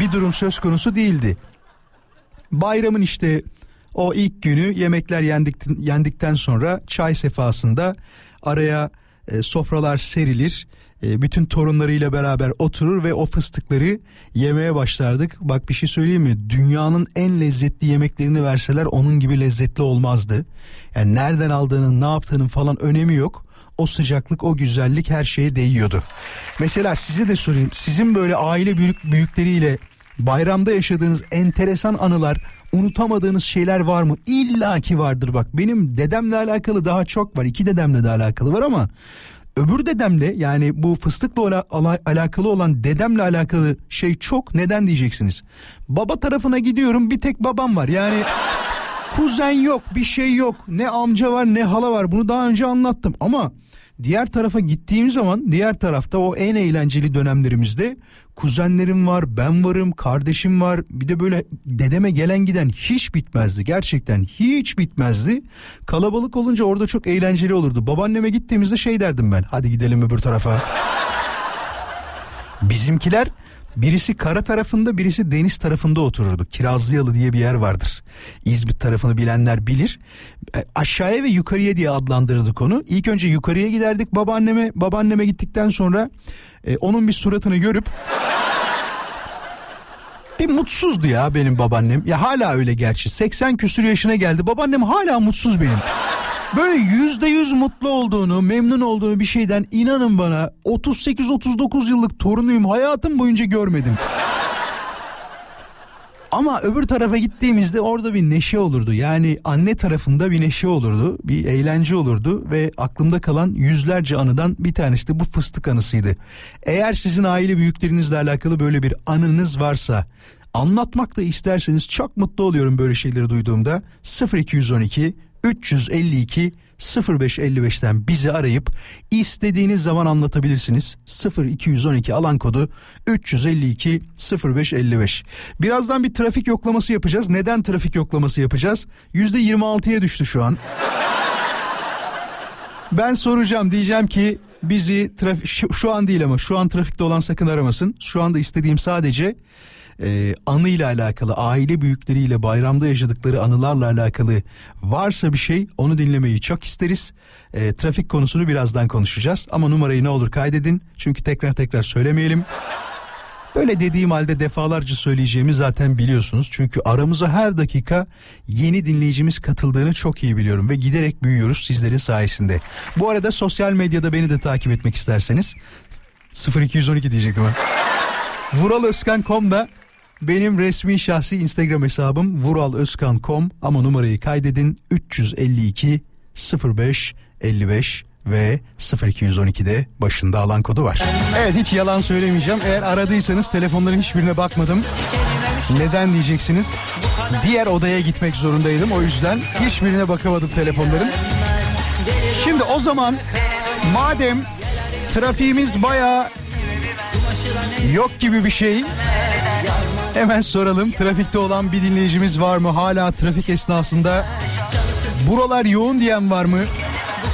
[SPEAKER 4] bir durum söz konusu değildi bayramın işte o ilk günü yemekler yendik, yendikten sonra çay sefasında araya e, sofralar serilir. E, bütün torunlarıyla beraber oturur ve o fıstıkları yemeye başlardık. Bak bir şey söyleyeyim mi? Dünyanın en lezzetli yemeklerini verseler onun gibi lezzetli olmazdı. Yani nereden aldığının, ne yaptığının falan önemi yok. O sıcaklık, o güzellik her şeye değiyordu. Mesela size de sorayım. Sizin böyle aile büyük büyükleriyle bayramda yaşadığınız enteresan anılar, unutamadığınız şeyler var mı? İlla ki vardır bak. Benim dedemle alakalı daha çok var. İki dedemle de alakalı var ama öbür dedemle yani bu fıstıkla ola- ala- alakalı olan dedemle alakalı şey çok. Neden diyeceksiniz? Baba tarafına gidiyorum bir tek babam var. Yani kuzen yok bir şey yok. Ne amca var ne hala var. Bunu daha önce anlattım ama diğer tarafa gittiğim zaman diğer tarafta o en eğlenceli dönemlerimizde kuzenlerim var, ben varım, kardeşim var. Bir de böyle dedeme gelen giden hiç bitmezdi. Gerçekten hiç bitmezdi. Kalabalık olunca orada çok eğlenceli olurdu. Babaanneme gittiğimizde şey derdim ben. Hadi gidelim öbür tarafa. Bizimkiler birisi kara tarafında birisi deniz tarafında otururdu. Kirazlıyalı diye bir yer vardır. İzmit tarafını bilenler bilir. E, aşağıya ve yukarıya diye adlandırırdık onu. İlk önce yukarıya giderdik babaanneme. Babaanneme gittikten sonra e, onun bir suratını görüp bir mutsuzdu ya benim babaannem. Ya hala öyle gerçi. 80 küsür yaşına geldi. Babaannem hala mutsuz benim. Böyle yüzde yüz mutlu olduğunu, memnun olduğunu bir şeyden inanın bana 38-39 yıllık torunuyum hayatım boyunca görmedim. Ama öbür tarafa gittiğimizde orada bir neşe olurdu. Yani anne tarafında bir neşe olurdu, bir eğlence olurdu ve aklımda kalan yüzlerce anıdan bir tanesi de bu fıstık anısıydı. Eğer sizin aile büyüklerinizle alakalı böyle bir anınız varsa anlatmak da isterseniz çok mutlu oluyorum böyle şeyleri duyduğumda 0212 352 0555'ten bizi arayıp istediğiniz zaman anlatabilirsiniz. 0212 alan kodu 352 0555. Birazdan bir trafik yoklaması yapacağız. Neden trafik yoklaması yapacağız? %26'ya düştü şu an. Ben soracağım diyeceğim ki bizi trafik şu, an değil ama şu an trafikte olan sakın aramasın. Şu anda istediğim sadece e, anıyla alakalı aile büyükleriyle bayramda yaşadıkları anılarla alakalı varsa bir şey onu dinlemeyi çok isteriz. E, trafik konusunu birazdan konuşacağız ama numarayı ne olur kaydedin çünkü tekrar tekrar söylemeyelim. Böyle dediğim halde defalarca söyleyeceğimi zaten biliyorsunuz. Çünkü aramıza her dakika yeni dinleyicimiz katıldığını çok iyi biliyorum ve giderek büyüyoruz sizlerin sayesinde. Bu arada sosyal medyada beni de takip etmek isterseniz 0212 diyecektim ha. Vuralözkan.com'da benim resmi şahsi Instagram hesabım vuralözkan.com ama numarayı kaydedin 352 05 55 ve 0212'de başında alan kodu var. Evet hiç yalan söylemeyeceğim. Eğer aradıysanız telefonların hiçbirine bakmadım. Neden diyeceksiniz? Diğer odaya gitmek zorundaydım. O yüzden hiçbirine bakamadım telefonların. Şimdi o zaman madem trafiğimiz baya yok gibi bir şey hemen soralım. Trafikte olan bir dinleyicimiz var mı? Hala trafik esnasında buralar yoğun diyen var mı?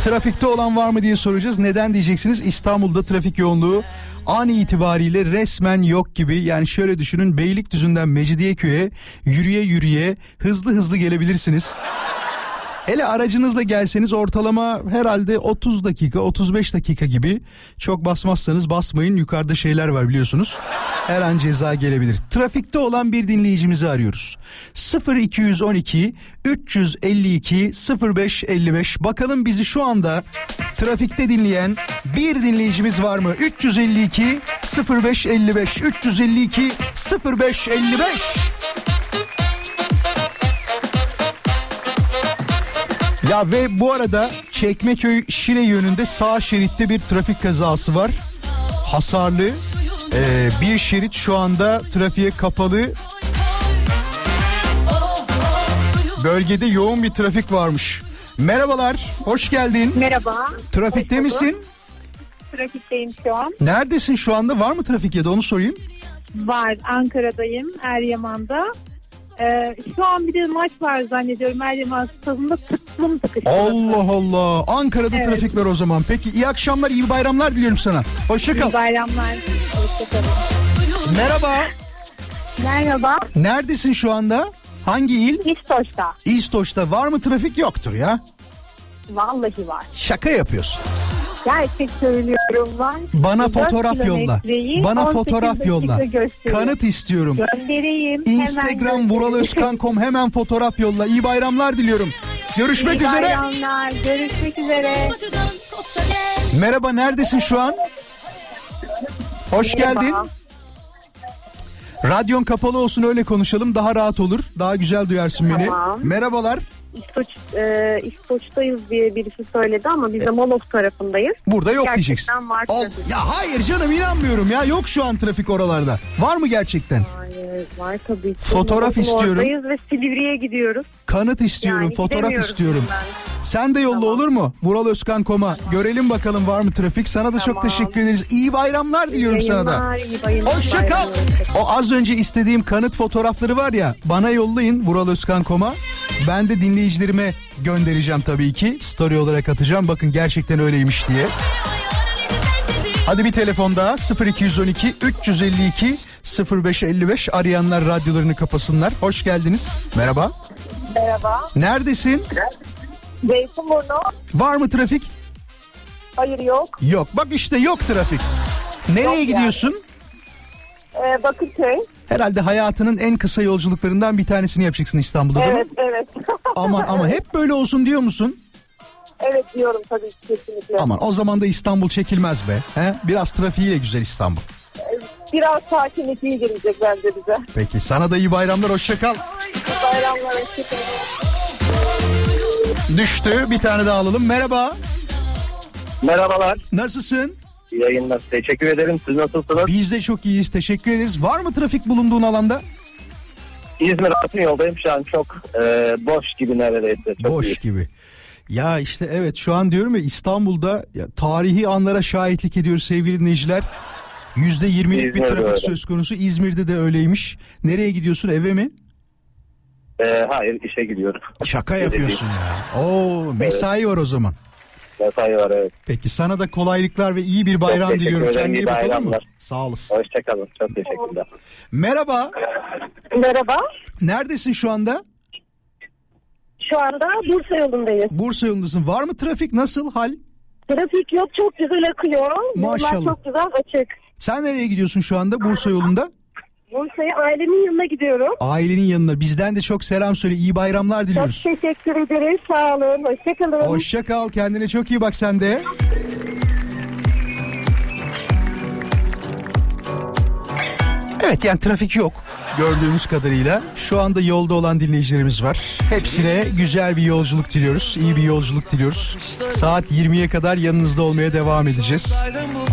[SPEAKER 4] Trafikte olan var mı diye soracağız. Neden diyeceksiniz? İstanbul'da trafik yoğunluğu an itibariyle resmen yok gibi. Yani şöyle düşünün Beylikdüzü'nden Mecidiyeköy'e yürüye yürüye hızlı hızlı gelebilirsiniz. Hele aracınızla gelseniz ortalama herhalde 30 dakika 35 dakika gibi çok basmazsanız basmayın yukarıda şeyler var biliyorsunuz. Her an ceza gelebilir. Trafikte olan bir dinleyicimizi arıyoruz. 0212 352 0555 bakalım bizi şu anda trafikte dinleyen bir dinleyicimiz var mı? 352 0555 352 0555 Ya ve bu arada Çekmeköy Şile yönünde sağ şeritte bir trafik kazası var. Hasarlı. Ee, bir şerit şu anda trafiğe kapalı. Bölgede yoğun bir trafik varmış. Merhabalar, hoş geldin.
[SPEAKER 10] Merhaba.
[SPEAKER 4] Trafikte
[SPEAKER 10] Hoş
[SPEAKER 4] misin?
[SPEAKER 10] Trafikteyim şu an.
[SPEAKER 4] Neredesin şu anda? Var mı trafik ya da onu sorayım.
[SPEAKER 10] Var. Ankara'dayım. Eryaman'da. Ee, şu an bir de maç var zannediyorum. Eryaman stadında tıklım tıkış.
[SPEAKER 4] Allah Allah. Ankara'da
[SPEAKER 10] Evet.
[SPEAKER 4] trafik var o zaman. Peki iyi akşamlar, iyi bayramlar diliyorum sana. Hoşça kal.
[SPEAKER 10] İyi bayramlar. Hoşçakalın.
[SPEAKER 4] Merhaba.
[SPEAKER 10] Merhaba.
[SPEAKER 4] Neredesin şu anda? Hangi il?
[SPEAKER 10] İstoç'ta.
[SPEAKER 4] İstoç'ta var mı trafik yoktur ya.
[SPEAKER 10] Vallahi var.
[SPEAKER 4] Şaka yapıyorsun.
[SPEAKER 10] Gerçek söylüyorum var.
[SPEAKER 4] Bana fotoğraf yolla. Bana
[SPEAKER 10] 18
[SPEAKER 4] fotoğraf yolla.
[SPEAKER 10] gösteriyor.
[SPEAKER 4] Kanıt istiyorum.
[SPEAKER 10] Göndereyim.
[SPEAKER 4] Instagram
[SPEAKER 10] göndereyim.
[SPEAKER 4] vuraloskan.com hemen fotoğraf yolla. İyi bayramlar diliyorum. Görüşmek
[SPEAKER 10] İyi
[SPEAKER 4] üzere.
[SPEAKER 10] bayramlar. Görüşmek üzere.
[SPEAKER 4] Merhaba neredesin şu an? Hoş
[SPEAKER 10] Merhaba.
[SPEAKER 4] geldin. Radyon kapalı olsun öyle konuşalım daha rahat olur. Daha güzel duyarsın beni.
[SPEAKER 10] Tamam.
[SPEAKER 4] Merhabalar.
[SPEAKER 10] İstoç, e, İstoç'tayız diye birisi söyledi ama biz de Molof tarafındayız.
[SPEAKER 4] Burada yok
[SPEAKER 10] Gerçekten
[SPEAKER 4] diyeceksin.
[SPEAKER 10] var
[SPEAKER 4] Al-
[SPEAKER 10] trafik.
[SPEAKER 4] ya hayır canım inanmıyorum ya yok şu an trafik oralarda. Var mı gerçekten?
[SPEAKER 10] Hayır, var tabii ki.
[SPEAKER 4] Fotoğraf
[SPEAKER 10] Molof'un
[SPEAKER 4] istiyorum.
[SPEAKER 10] Oradayız ve Silivri'ye gidiyoruz.
[SPEAKER 4] Kanıt istiyorum,
[SPEAKER 10] Yani
[SPEAKER 4] fotoğraf
[SPEAKER 10] gidemiyoruz
[SPEAKER 4] istiyorum.
[SPEAKER 10] hemen.
[SPEAKER 4] Sen de yolla olur mu? Vural Özkan Koma. Görelim bakalım var mı trafik. Sana da çok
[SPEAKER 10] Tamam.
[SPEAKER 4] teşekkür ederiz. İyi bayramlar diliyorum sana da.
[SPEAKER 10] Yayınlar, iyi bayramlar.
[SPEAKER 4] Hoşça kal. O az önce istediğim kanıt fotoğrafları var ya bana yollayın Vural Özkan Koma. Ben de dinleyicilerime göndereceğim tabii ki. Story olarak atacağım. Bakın gerçekten öyleymiş diye. Hadi bir telefon daha 0212 352 0555 arayanlar radyolarını kapasınlar. Hoş geldiniz. Merhaba.
[SPEAKER 10] Merhaba.
[SPEAKER 4] Neredesin?
[SPEAKER 10] Zeytinburnu.
[SPEAKER 4] Var mı trafik?
[SPEAKER 10] Hayır yok.
[SPEAKER 4] Yok. Bak işte yok trafik. Nereye
[SPEAKER 10] Yok
[SPEAKER 4] gidiyorsun?
[SPEAKER 10] Ee, Bakırköy.
[SPEAKER 4] Herhalde hayatının en kısa yolculuklarından bir tanesini yapacaksın İstanbul'da değil mi?
[SPEAKER 10] Evet evet.
[SPEAKER 4] Aman ama hep böyle olsun diyor musun?
[SPEAKER 10] evet diyorum tabii ki kesinlikle.
[SPEAKER 4] Aman o zaman da İstanbul çekilmez be. He? Biraz trafiğiyle güzel İstanbul.
[SPEAKER 10] Biraz sakinlik iyi gelecek bence bize.
[SPEAKER 4] Peki sana da iyi bayramlar hoşça kal.
[SPEAKER 10] İyi bayramlar. Hoşçakalın.
[SPEAKER 4] Düştü bir tane daha alalım. Merhaba.
[SPEAKER 11] Merhabalar.
[SPEAKER 4] Nasılsın?
[SPEAKER 11] Yayınlar. Teşekkür ederim. Siz nasılsınız?
[SPEAKER 4] Biz de çok iyiyiz. Teşekkür ederiz. Var mı trafik bulunduğun alanda?
[SPEAKER 11] İzmir Altın yoldayım şu an çok e, boş gibi neredeyse. Çok
[SPEAKER 4] Boş
[SPEAKER 11] iyi.
[SPEAKER 4] gibi. Ya işte evet şu an diyorum ya İstanbul'da ya, tarihi anlara şahitlik ediyoruz sevgili dinleyiciler. Yüzde yirmilik bir
[SPEAKER 11] İzmir'de
[SPEAKER 4] trafik
[SPEAKER 11] öyle.
[SPEAKER 4] söz konusu. İzmir'de de öyleymiş. Nereye gidiyorsun eve mi?
[SPEAKER 11] E, hayır işe gidiyorum.
[SPEAKER 4] Şaka yapıyorsun ya. Oo mesai var o zaman.
[SPEAKER 11] Mesai var evet.
[SPEAKER 4] Peki sana da kolaylıklar ve iyi bir bayram
[SPEAKER 11] teşekkür
[SPEAKER 4] diliyorum.
[SPEAKER 11] ederim,
[SPEAKER 4] Kendine
[SPEAKER 11] iyi
[SPEAKER 4] iyi bak olur mu?
[SPEAKER 11] bayramlar.
[SPEAKER 4] Sağ olasın.
[SPEAKER 11] Hoşçakalın. Çok teşekkürler.
[SPEAKER 4] Merhaba.
[SPEAKER 7] Merhaba.
[SPEAKER 4] Neredesin şu anda?
[SPEAKER 7] Şu anda Bursa yolundayız.
[SPEAKER 4] Bursa yolundasın. Var mı trafik? Nasıl hal?
[SPEAKER 7] Trafik yok çok güzel akıyor.
[SPEAKER 4] Maşallah.
[SPEAKER 7] Yollar çok güzel açık.
[SPEAKER 4] Sen nereye gidiyorsun şu anda Bursa yolunda?
[SPEAKER 7] Bursa'ya ailemin yanına gidiyorum.
[SPEAKER 4] Ailenin yanına. Bizden de çok selam söyle. İyi bayramlar
[SPEAKER 7] Çok
[SPEAKER 4] diliyoruz.
[SPEAKER 7] teşekkür ederiz. Sağ olun. Hoşçakalın.
[SPEAKER 4] Hoşça kal. Kendine çok iyi bak sen de. Evet yani trafik yok gördüğümüz kadarıyla. Şu anda yolda olan dinleyicilerimiz var. Hepsine güzel bir yolculuk diliyoruz. iyi bir yolculuk diliyoruz. Saat 20'ye kadar yanınızda olmaya devam edeceğiz.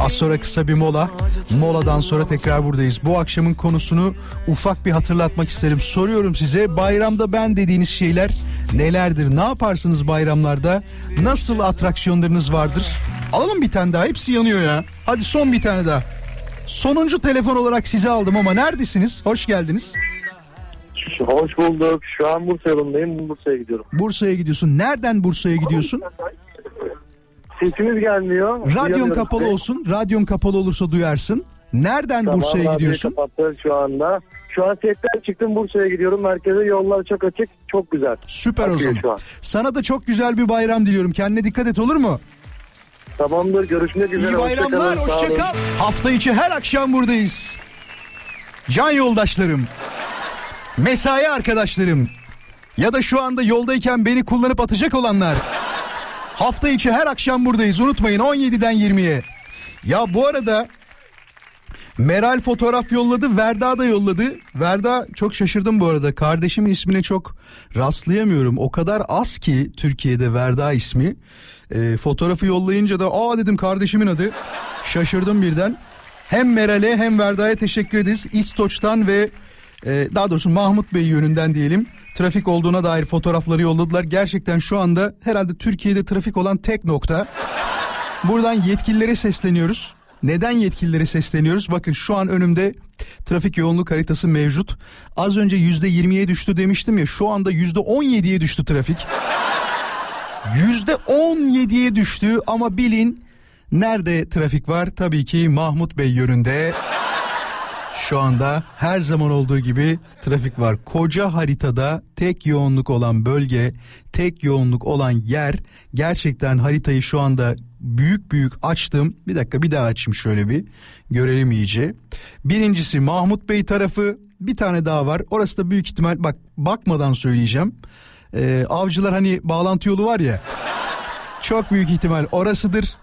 [SPEAKER 4] Az sonra kısa bir mola. Moladan sonra tekrar buradayız. Bu akşamın konusunu ufak bir hatırlatmak isterim. Soruyorum size bayramda ben dediğiniz şeyler nelerdir? Ne yaparsınız bayramlarda? Nasıl atraksiyonlarınız vardır? Alalım bir tane daha. Hepsi yanıyor ya. Hadi son bir tane daha. Sonuncu telefon olarak sizi aldım ama neredesiniz? Hoş geldiniz.
[SPEAKER 12] Hoş bulduk. Şu an Bursa yolundayım. Bursa'ya gidiyorum.
[SPEAKER 4] Bursa'ya gidiyorsun. Nereden Bursa'ya gidiyorsun?
[SPEAKER 12] Sesiniz gelmiyor.
[SPEAKER 4] Radyon kapalı
[SPEAKER 12] sizi.
[SPEAKER 4] olsun. Radyon kapalı olursa duyarsın. Nereden
[SPEAKER 12] Tamam,
[SPEAKER 4] Bursa'ya gidiyorsun?
[SPEAKER 12] kapattı şu anda. Şu an setten çıktım Bursa'ya gidiyorum. Merkeze yollar çok açık. Çok güzel.
[SPEAKER 4] Süper o
[SPEAKER 12] Akıyor
[SPEAKER 4] zaman.
[SPEAKER 12] şu an.
[SPEAKER 4] Sana da çok güzel bir bayram diliyorum. Kendine dikkat et olur mu?
[SPEAKER 12] Tamamdır. Görüşmek üzere.
[SPEAKER 4] İyi bayramlar.
[SPEAKER 12] Hoşça kalın, sağ
[SPEAKER 4] Hoşça kal. Hafta içi her akşam buradayız. Can yoldaşlarım. Mesai arkadaşlarım. Ya da şu anda yoldayken beni kullanıp atacak olanlar. Hafta içi her akşam buradayız. Unutmayın 17'den 20'ye. Ya bu arada Meral fotoğraf yolladı, Verda da yolladı. Verda çok şaşırdım bu arada. Kardeşimin ismine çok rastlayamıyorum. O kadar az ki Türkiye'de Verda ismi. Ee, fotoğrafı yollayınca da aa dedim kardeşimin adı. Şaşırdım birden. Hem Meral'e hem Verda'ya teşekkür ederiz. İstoç'tan ve e, daha doğrusu Mahmut Bey yönünden diyelim. Trafik olduğuna dair fotoğrafları yolladılar. Gerçekten şu anda herhalde Türkiye'de trafik olan tek nokta. Buradan yetkililere sesleniyoruz. Neden yetkililere sesleniyoruz? Bakın şu an önümde trafik yoğunluk haritası mevcut. Az önce yüzde 20'ye düştü demiştim ya şu anda yüzde 17'ye düştü trafik. Yüzde 17'ye düştü ama bilin nerede trafik var? Tabii ki Mahmut Bey yönünde. Şu anda her zaman olduğu gibi trafik var. Koca haritada tek yoğunluk olan bölge, tek yoğunluk olan yer gerçekten haritayı şu anda büyük büyük açtım. Bir dakika bir daha açayım şöyle bir görelim iyice. Birincisi Mahmut Bey tarafı bir tane daha var. Orası da büyük ihtimal bak bakmadan söyleyeceğim. Ee, avcılar hani bağlantı yolu var ya. Çok büyük ihtimal orasıdır.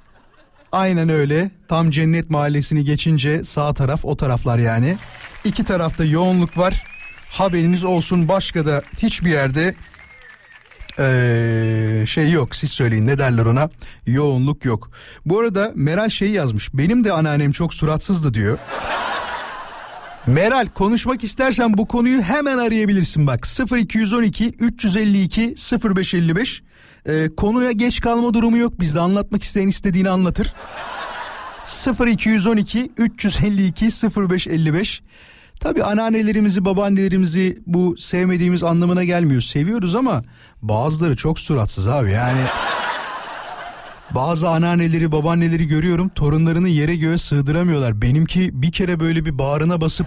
[SPEAKER 4] Aynen öyle. Tam Cennet Mahallesi'ni geçince sağ taraf o taraflar yani. İki tarafta yoğunluk var. Haberiniz olsun başka da hiçbir yerde ee, şey yok siz söyleyin ne derler ona yoğunluk yok. Bu arada Meral şey yazmış benim de anneannem çok suratsızdı diyor. Meral konuşmak istersen bu konuyu hemen arayabilirsin. Bak 0212 352 0555 ee, konuya geç kalma durumu yok. Bizde anlatmak isteyen istediğini anlatır. 0212 352 0555 Tabi anneannelerimizi babaannelerimizi bu sevmediğimiz anlamına gelmiyor. Seviyoruz ama bazıları çok suratsız abi. Yani bazı anneanneleri babaanneleri görüyorum torunlarını yere göğe sığdıramıyorlar. Benimki bir kere böyle bir bağrına basıp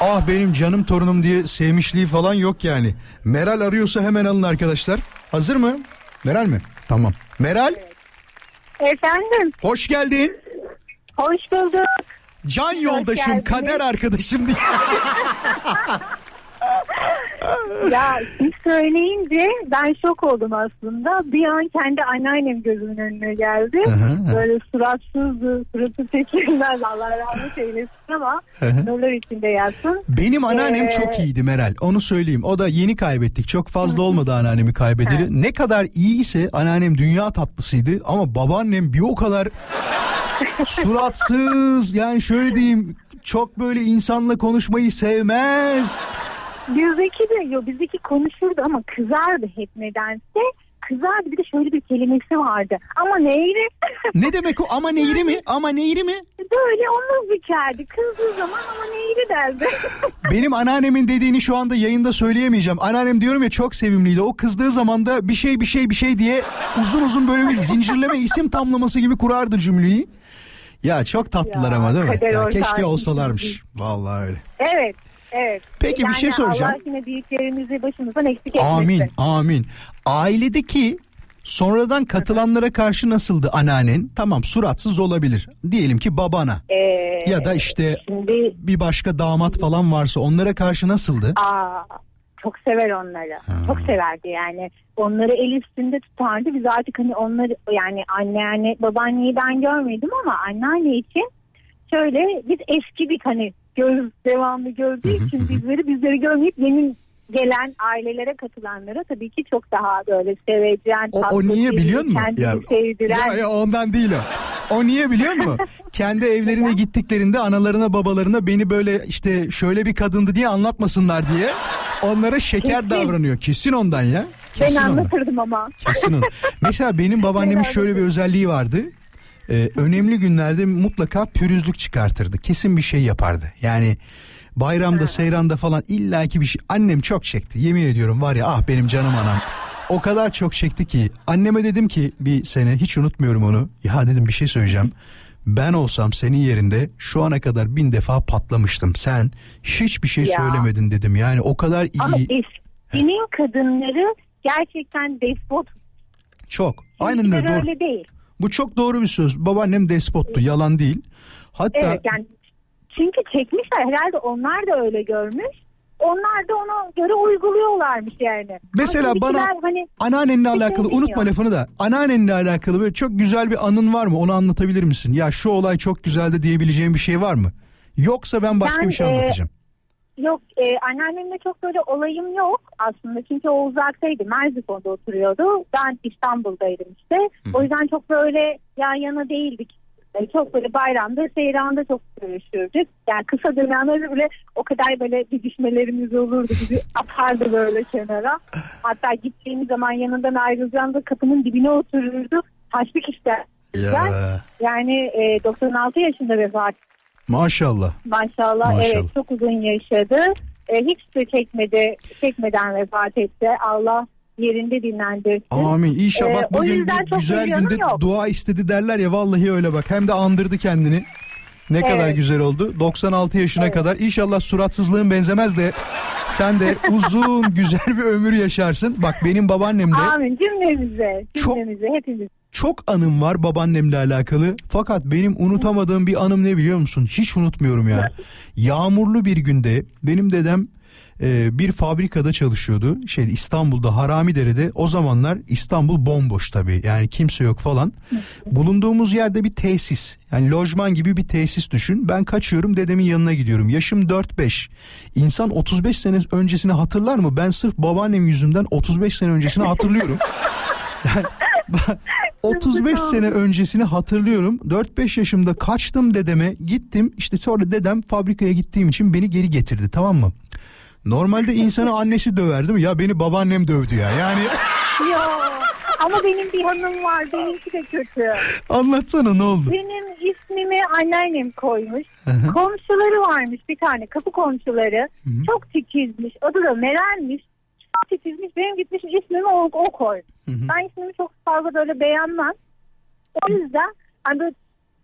[SPEAKER 4] ah benim canım torunum diye sevmişliği falan yok yani. Meral arıyorsa hemen alın arkadaşlar. Hazır mı? Meral mi? Tamam. Meral
[SPEAKER 7] Efendim.
[SPEAKER 4] hoş geldin.
[SPEAKER 7] Hoş bulduk.
[SPEAKER 4] Can yoldaşım, kader arkadaşım diye.
[SPEAKER 10] ya siz söyleyince ben şok oldum aslında. Bir an kendi anneannem gözümün önüne geldi. Böyle suratsızdı, suratı çekilmez Allah rahmet eylesin ama nurlar içinde yatsın.
[SPEAKER 4] Benim anneannem
[SPEAKER 10] Ee,
[SPEAKER 4] çok iyiydi Meral. Onu söyleyeyim. O da yeni kaybettik. Çok fazla olmadı anneannemi kaybedeli. Ne kadar iyi ise anneannem dünya tatlısıydı ama babaannem bir o kadar suratsız. Yani şöyle diyeyim çok böyle insanla konuşmayı sevmez.
[SPEAKER 10] Bizdeki de yok bizdeki konuşurdu ama kızardı hep nedense. kızardı. Bir de şöyle bir kelimesi vardı. Ama neyri?
[SPEAKER 4] Ne demek o ama neyri mi? Ama neyri mi?
[SPEAKER 10] Böyle omuz bükerdi. Kızdığı zaman ama neyri derdi.
[SPEAKER 4] Benim anneannemin dediğini şu anda yayında söyleyemeyeceğim. Anneannem diyorum ya çok sevimliydi. O kızdığı zaman da bir şey bir şey bir şey diye uzun uzun böyle bir zincirleme isim tamlaması gibi kurardı cümleyi. Ya çok tatlılar
[SPEAKER 10] Ya,
[SPEAKER 4] ama değil mi? Ya keşke olsalarmış. Vallahi öyle.
[SPEAKER 10] evet. Evet.
[SPEAKER 4] Peki, bir şey soracağım.
[SPEAKER 10] Allah yine büyüklerimizi başımızdan eksik etmesin.
[SPEAKER 4] Amin amin. Ailedeki sonradan katılanlara karşı nasıldı anneannen? Tamam suratsız olabilir. Diyelim ki babana.
[SPEAKER 10] Ee,
[SPEAKER 4] Ya da işte
[SPEAKER 10] şimdi
[SPEAKER 4] bir başka damat falan varsa onlara karşı nasıldı?
[SPEAKER 10] Aa, çok sever onları. Çok severdi yani. Onları el üstünde tutardı. Biz artık hani onları yani anneanne babaanneyi ben görmedim ama anneanne için şöyle biz eskidik hani göz devamlı gördüğü için bizleri bizleri görmeyip yeni gelen ailelere katılanlara tabii ki çok daha böyle sevecen,
[SPEAKER 4] O, o niye biliyor musun?
[SPEAKER 10] sevdiren.
[SPEAKER 4] ya, ya ondan değil o. O niye biliyor musun? Kendi evlerine gittiklerinde analarına babalarına beni böyle işte şöyle bir kadındı diye anlatmasınlar diye onlara şeker
[SPEAKER 10] Kesin.
[SPEAKER 4] davranıyor. Kesin ondan ya.
[SPEAKER 10] Ben
[SPEAKER 4] Kesin ondan.
[SPEAKER 10] anlatırdım ama.
[SPEAKER 4] Kesin ondan. Mesela benim babaannemin şöyle bir özelliği vardı. Ee, önemli günlerde mutlaka pürüzlük çıkartırdı. Kesin bir şey yapardı. Yani bayramda seyranda falan illaki bir şey. Annem çok çekti. Yemin ediyorum var ya ah benim canım anam. O kadar çok çekti ki anneme dedim ki bir sene hiç unutmuyorum onu. Ya dedim bir şey söyleyeceğim. Ben olsam senin yerinde şu ana kadar bin defa patlamıştım. Sen hiçbir şey
[SPEAKER 10] Ya.
[SPEAKER 4] söylemedin dedim. Yani o kadar iyi.
[SPEAKER 10] Ama eskinin kadınları gerçekten despot.
[SPEAKER 4] Çok. Aynen öyle doğru.
[SPEAKER 10] öyle değil.
[SPEAKER 4] Bu çok doğru bir söz. Babaannem despottu. Yalan değil. Hatta
[SPEAKER 10] Evet yani çünkü çekmişler herhalde onlar da öyle görmüş. Onlar da ona göre uyguluyorlarmış yani.
[SPEAKER 4] Mesela
[SPEAKER 10] Ama
[SPEAKER 4] bana
[SPEAKER 10] hani
[SPEAKER 4] anneannenle
[SPEAKER 10] şey
[SPEAKER 4] alakalı unutma
[SPEAKER 10] bilmiyor.
[SPEAKER 4] lafını da. Anneannenle alakalı böyle çok güzel bir anın var mı? Onu anlatabilir misin? Ya şu olay çok güzeldi diyebileceğim bir şey var mı? Yoksa ben başka
[SPEAKER 10] Ben,
[SPEAKER 4] bir şey
[SPEAKER 10] e,
[SPEAKER 4] anlatacağım.
[SPEAKER 10] Yok e, anneannemle çok böyle olayım yok aslında. Çünkü o uzaktaydı Merzifon'da oturuyordu. Ben İstanbul'daydım işte. O yüzden çok böyle yan yana değildik. E, çok böyle bayramda seyranda çok görüşürdük. Yani kısa dönemlerde bile o kadar böyle didişmelerimiz olurdu bizi atardı böyle kenara. Hatta gittiğimiz zaman yanından ayrılacağım da kapının dibine otururdu. Taşlık ister
[SPEAKER 4] Ya.
[SPEAKER 10] yani e, 96 yaşında vefat
[SPEAKER 4] Maşallah.
[SPEAKER 10] Maşallah,
[SPEAKER 4] Maşallah.
[SPEAKER 10] evet çok uzun yaşadı. E, hiç de çekmedi, çekmeden vefat etti. Allah yerinde dinlendirsin.
[SPEAKER 4] Amin. İnşallah
[SPEAKER 10] E,
[SPEAKER 4] bak
[SPEAKER 10] o
[SPEAKER 4] bugün
[SPEAKER 10] yüzden çok
[SPEAKER 4] güzel günde
[SPEAKER 10] yok.
[SPEAKER 4] dua istedi derler ya vallahi öyle bak. Hem de andırdı kendini. Ne
[SPEAKER 10] Evet.
[SPEAKER 4] kadar güzel oldu. 96 yaşına kadar inşallah suratsızlığın benzemez de sen de uzun güzel bir ömür yaşarsın. Bak benim babaannem de
[SPEAKER 10] Amin cümlemize,
[SPEAKER 4] Çok-
[SPEAKER 10] cümlemize hepimiz.
[SPEAKER 4] Çok anım var babaannemle alakalı. Fakat benim unutamadığım bir anım ne biliyor musun? Hiç unutmuyorum ya. Yağmurlu bir günde benim dedem e, bir fabrikada çalışıyordu. Şey İstanbul'da Haramidere'de. O zamanlar İstanbul bomboş tabii. Yani kimse yok falan. Bulunduğumuz yerde bir tesis. Yani lojman gibi bir tesis düşün. Ben kaçıyorum dedemin yanına gidiyorum. Yaşım 4-5. İnsan 35 sene öncesini hatırlar mı? Ben sırf babaannem yüzünden 35 sene öncesini hatırlıyorum. Yani 35 sene öncesini hatırlıyorum. 4-5 yaşımda kaçtım dedeme gittim. İşte sonra dedem fabrikaya gittiğim için beni geri getirdi tamam mı? Normalde insanı annesi döver değil mi? Ya beni babaannem dövdü ya. Yani
[SPEAKER 10] Yok ama benim bir hanım var benimki de kötü.
[SPEAKER 4] anlatsana ne oldu?
[SPEAKER 10] Benim ismimi anneannem koymuş. Komşuları varmış bir tane kapı komşuları. Çok titizmiş. Adı da Meral'miş. Çok titizmiş. Benim gitmiş ismimi o, o koy. Ben ismimi çok fazla böyle beğenmem. O yüzden hani böyle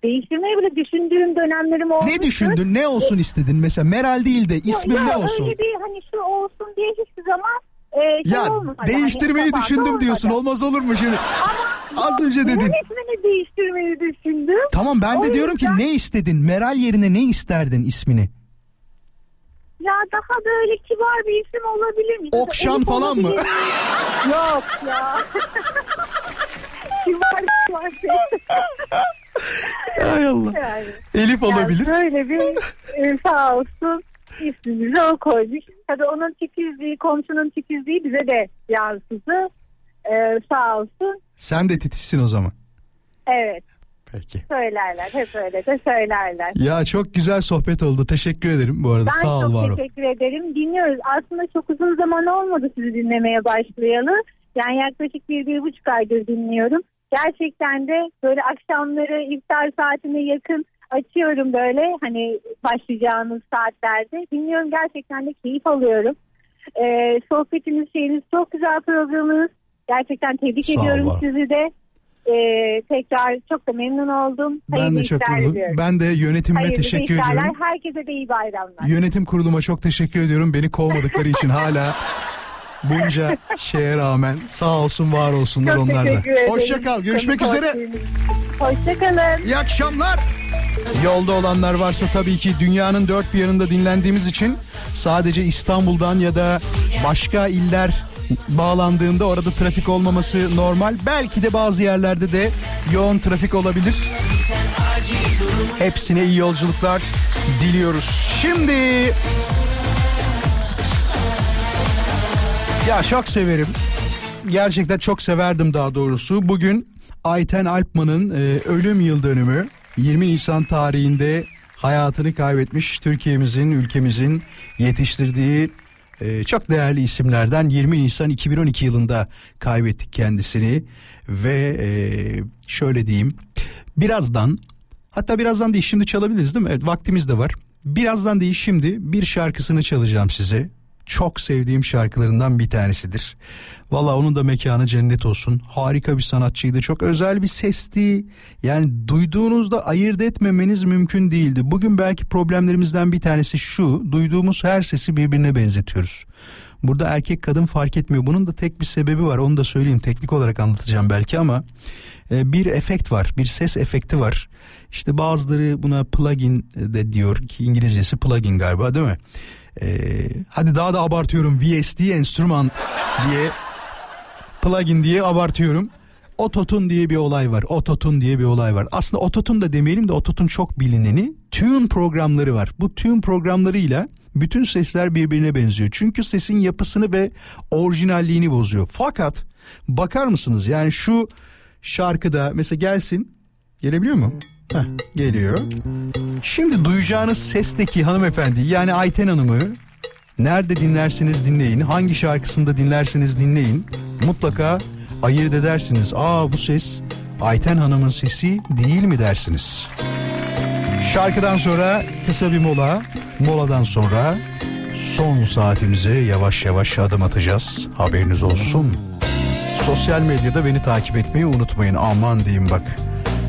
[SPEAKER 10] değiştirmeyi bile düşündüğüm dönemlerim olmuştu.
[SPEAKER 4] Ne düşündün? Ne olsun istedin? Mesela Meral değil de ismin
[SPEAKER 10] Ya
[SPEAKER 4] ne olsun?
[SPEAKER 10] Öyle bir hani şu olsun diye hiçbir zaman e, şey
[SPEAKER 4] Ya
[SPEAKER 10] olmadı.
[SPEAKER 4] değiştirmeyi
[SPEAKER 10] Hani
[SPEAKER 4] düşündüm
[SPEAKER 10] olmadı.
[SPEAKER 4] diyorsun. Olmaz olur mu şimdi? Az önce dedin.
[SPEAKER 10] İsmini değiştirmeyi düşündüm.
[SPEAKER 4] Tamam ben de
[SPEAKER 10] O
[SPEAKER 4] diyorum ki
[SPEAKER 10] yüzden-
[SPEAKER 4] ne istedin? Meral yerine ne isterdin ismini?
[SPEAKER 10] Ya daha böyle kibar bir isim olabilir mi?
[SPEAKER 4] Okşan
[SPEAKER 10] Elif
[SPEAKER 4] falan mı?
[SPEAKER 10] olabilir mi? Yok ya. kibar kibar şey.
[SPEAKER 4] Hay Allah.
[SPEAKER 10] Yani.
[SPEAKER 4] Elif olabilir.
[SPEAKER 10] Yani böyle bir e, sağ olsun ismimizi o koymuş. Tabii onun titizliği, komşunun titizliği bize de yansıdı. E, sağ olsun.
[SPEAKER 4] Sen de titizsin o zaman.
[SPEAKER 10] Evet.
[SPEAKER 4] Peki.
[SPEAKER 10] Söylerler. Hep öyle de söylerler.
[SPEAKER 4] Ya çok güzel sohbet oldu. Teşekkür ederim bu arada.
[SPEAKER 10] Ben
[SPEAKER 4] Sağ ol
[SPEAKER 10] çok
[SPEAKER 4] var ol.
[SPEAKER 10] teşekkür ederim. Dinliyoruz. Aslında çok uzun zaman olmadı sizi dinlemeye başlayalı. Yani yaklaşık bir, bir buçuk aydır dinliyorum. Gerçekten de böyle akşamları iftar saatine yakın açıyorum böyle hani başlayacağınız saatlerde. Dinliyorum gerçekten de keyif alıyorum. Ee, sohbetiniz şeyiniz çok güzel programınız. Gerçekten tebrik
[SPEAKER 4] Sağ
[SPEAKER 10] ediyorum
[SPEAKER 4] var.
[SPEAKER 10] sizi de. Ee, tekrar çok da memnun oldum.
[SPEAKER 4] Ben
[SPEAKER 10] Hayırlı
[SPEAKER 4] de çok memnun-. Ben de yönetimime
[SPEAKER 10] Hayırlı
[SPEAKER 4] teşekkür
[SPEAKER 10] işlerler.
[SPEAKER 4] ediyorum.
[SPEAKER 10] Herkese de iyi bayramlar.
[SPEAKER 4] Yönetim kuruluma çok teşekkür ediyorum. Beni kovmadıkları için hala bunca şeye rağmen sağ olsun var olsunlar
[SPEAKER 10] Çok
[SPEAKER 4] onlar da. Hoşça kal. Görüşmek
[SPEAKER 10] Konuk
[SPEAKER 4] üzere.
[SPEAKER 10] için. Hoşçakalın.
[SPEAKER 4] İyi akşamlar. Yolda olanlar varsa tabii ki dünyanın dört bir yanında dinlendiğimiz için sadece İstanbul'dan ya da başka iller bağlandığında orada trafik olmaması normal. Belki de bazı yerlerde de yoğun trafik olabilir. Hepsine iyi yolculuklar diliyoruz. Şimdi ya çok severim. Gerçekten çok severdim daha doğrusu. Bugün Ayten Alpman'ın e, ölüm yıl dönümü. 20 Nisan tarihinde hayatını kaybetmiş Türkiye'mizin, ülkemizin yetiştirdiği e, çok değerli isimlerden 20 Nisan 2012 yılında kaybettik kendisini ve e, şöyle diyeyim birazdan hatta birazdan değil şimdi çalabiliriz değil mi? Evet vaktimiz de var. Birazdan değil şimdi bir şarkısını çalacağım size. Çok sevdiğim şarkılarından bir tanesidir. Valla onun da mekanı cennet olsun. Harika bir sanatçıydı. Çok özel bir sesti. Yani duyduğunuzda ayırt etmemeniz mümkün değildi. Bugün belki problemlerimizden bir tanesi şu. Duyduğumuz her sesi birbirine benzetiyoruz. Burada erkek kadın fark etmiyor. Bunun da tek bir sebebi var. Onu da söyleyeyim. Teknik olarak anlatacağım belki ama e, bir efekt var. Bir ses efekti var. İşte bazıları buna plugin de diyor ki İngilizcesi plugin galiba değil mi? Ee, hadi daha da abartıyorum VST enstrüman diye plugin diye abartıyorum. Ototun diye bir olay var. Ototun diye bir olay var. Aslında ototun da demeyelim de ototun çok bilineni tune programları var. Bu tune programlarıyla bütün sesler birbirine benziyor. Çünkü sesin yapısını ve orijinalliğini bozuyor. Fakat bakar mısınız yani şu şarkıda mesela gelsin gelebiliyor mu? Heh, geliyor. Şimdi duyacağınız sesteki hanımefendi yani Ayten Hanım'ı nerede dinlerseniz dinleyin, hangi şarkısında dinlerseniz dinleyin mutlaka ayırt edersiniz. Aa bu ses Ayten Hanım'ın sesi değil mi dersiniz. Şarkıdan sonra kısa bir mola, moladan sonra son saatimize yavaş yavaş adım atacağız. Haberiniz olsun. Sosyal medyada beni takip etmeyi unutmayın. Aman diyeyim bak.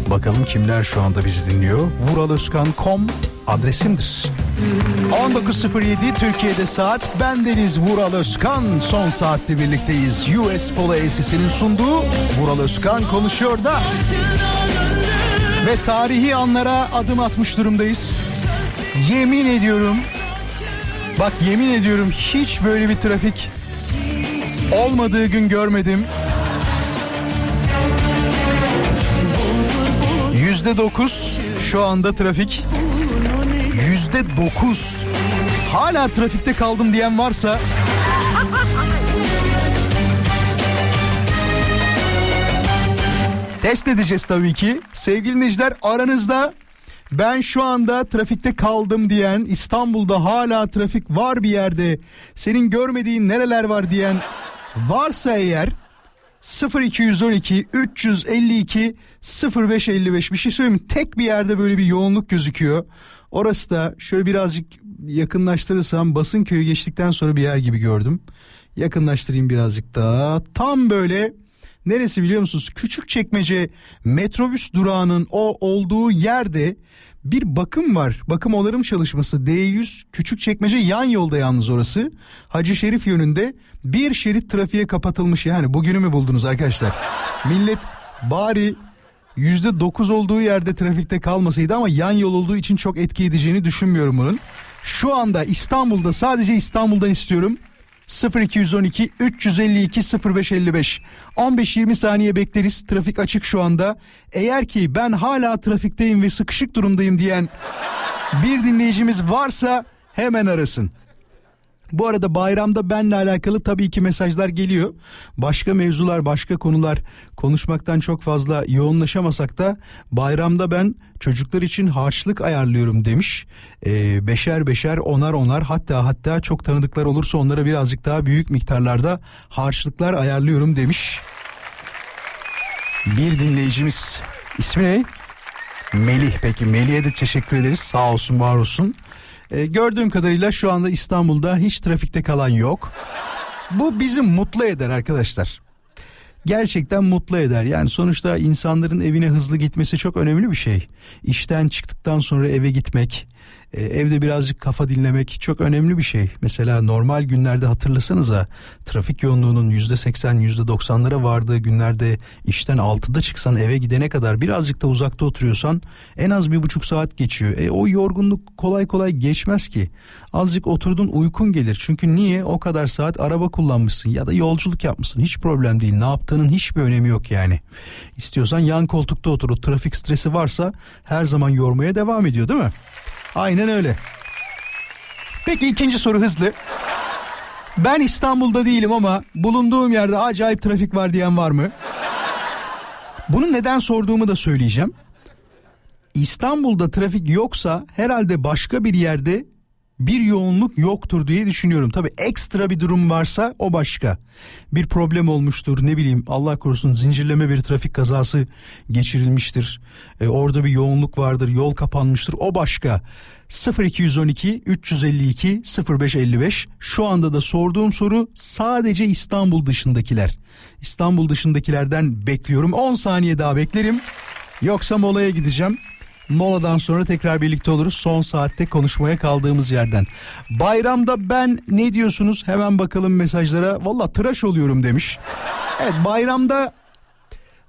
[SPEAKER 4] Bakalım kimler şu anda bizi dinliyor. Vuraloskan.com adresimdir. 19.07 Türkiye'de saat. Ben Deniz Vural Özkan. Son saatte birlikteyiz. US Polo Agency'sinin sunduğu Vural Özkan konuşuyor da. Ve tarihi anlara adım atmış durumdayız. Yemin ediyorum. Bak yemin ediyorum hiç böyle bir trafik olmadığı gün görmedim. Yüzde dokuz şu anda trafik. Yüzde dokuz. Hala trafikte kaldım diyen varsa test edeceğiz tabii ki. Sevgili dinleyiciler aranızda ben şu anda trafikte kaldım diyen İstanbul'da hala trafik var bir yerde senin görmediğin nereler var diyen varsa eğer 0212 352 0555 bir şey söyleyeyim? Tek bir yerde böyle bir yoğunluk gözüküyor. Orası da şöyle birazcık yakınlaştırırsam Basınköy'ü geçtikten sonra bir yer gibi gördüm. Yakınlaştırayım birazcık daha. Tam böyle neresi biliyor musunuz? Küçük çekmece metrobüs durağının o olduğu yerde bir bakım var. Bakım onarım çalışması D100 küçük çekmece yan yolda yalnız orası. Hacı Şerif yönünde bir şerit trafiğe kapatılmış. Yani bugünü mü buldunuz arkadaşlar? Millet bari yüzde dokuz olduğu yerde trafikte kalmasaydı ama yan yol olduğu için çok etki edeceğini düşünmüyorum bunun. Şu anda İstanbul'da sadece İstanbul'dan istiyorum. 0212 352 0555 15-20 saniye bekleriz trafik açık şu anda eğer ki ben hala trafikteyim ve sıkışık durumdayım diyen bir dinleyicimiz varsa hemen arasın Bu arada bayramda benle alakalı tabii ki mesajlar geliyor. Başka mevzular, başka konular konuşmaktan çok fazla yoğunlaşamasak da bayramda ben çocuklar için harçlık ayarlıyorum demiş. Ee, beşer beşer, onar onar hatta hatta çok tanıdıklar olursa onlara birazcık daha büyük miktarlarda harçlıklar ayarlıyorum demiş. Bir dinleyicimiz. İsmi ne? Melih peki Melih'e de teşekkür ederiz sağ olsun var olsun. Ee, gördüğüm kadarıyla şu anda İstanbul'da hiç trafikte kalan yok. Bu bizi mutlu eder arkadaşlar. Gerçekten mutlu eder. Yani sonuçta insanların evine hızlı gitmesi çok önemli bir şey. İşten çıktıktan sonra eve gitmek, e, evde birazcık kafa dinlemek çok önemli bir şey. Mesela normal günlerde hatırlasanıza trafik yoğunluğunun yüzde seksen yüzde doksanlara vardığı günlerde işten altıda çıksan eve gidene kadar birazcık da uzakta oturuyorsan en az bir buçuk saat geçiyor. E, o yorgunluk kolay kolay geçmez ki. Azıcık oturdun uykun gelir. Çünkü niye o kadar saat araba kullanmışsın ya da yolculuk yapmışsın. Hiç problem değil. Ne yaptığının hiçbir önemi yok yani. İstiyorsan yan koltukta otur. O trafik stresi varsa her zaman yormaya devam ediyor değil mi? Aynen öyle. Peki ikinci soru hızlı. Ben İstanbul'da değilim ama bulunduğum yerde acayip trafik var diyen var mı? Bunu neden sorduğumu da söyleyeceğim. İstanbul'da trafik yoksa herhalde başka bir yerde bir yoğunluk yoktur diye düşünüyorum. Tabi ekstra bir durum varsa o başka. Bir problem olmuştur ne bileyim Allah korusun zincirleme bir trafik kazası geçirilmiştir. E, orada bir yoğunluk vardır yol kapanmıştır o başka. 0212 352 0555 şu anda da sorduğum soru sadece İstanbul dışındakiler. İstanbul dışındakilerden bekliyorum 10 saniye daha beklerim yoksa molaya gideceğim. Moladan sonra tekrar birlikte oluruz. Son saatte konuşmaya kaldığımız yerden. Bayramda ben ne diyorsunuz? Hemen bakalım mesajlara. Valla tıraş oluyorum demiş. Evet bayramda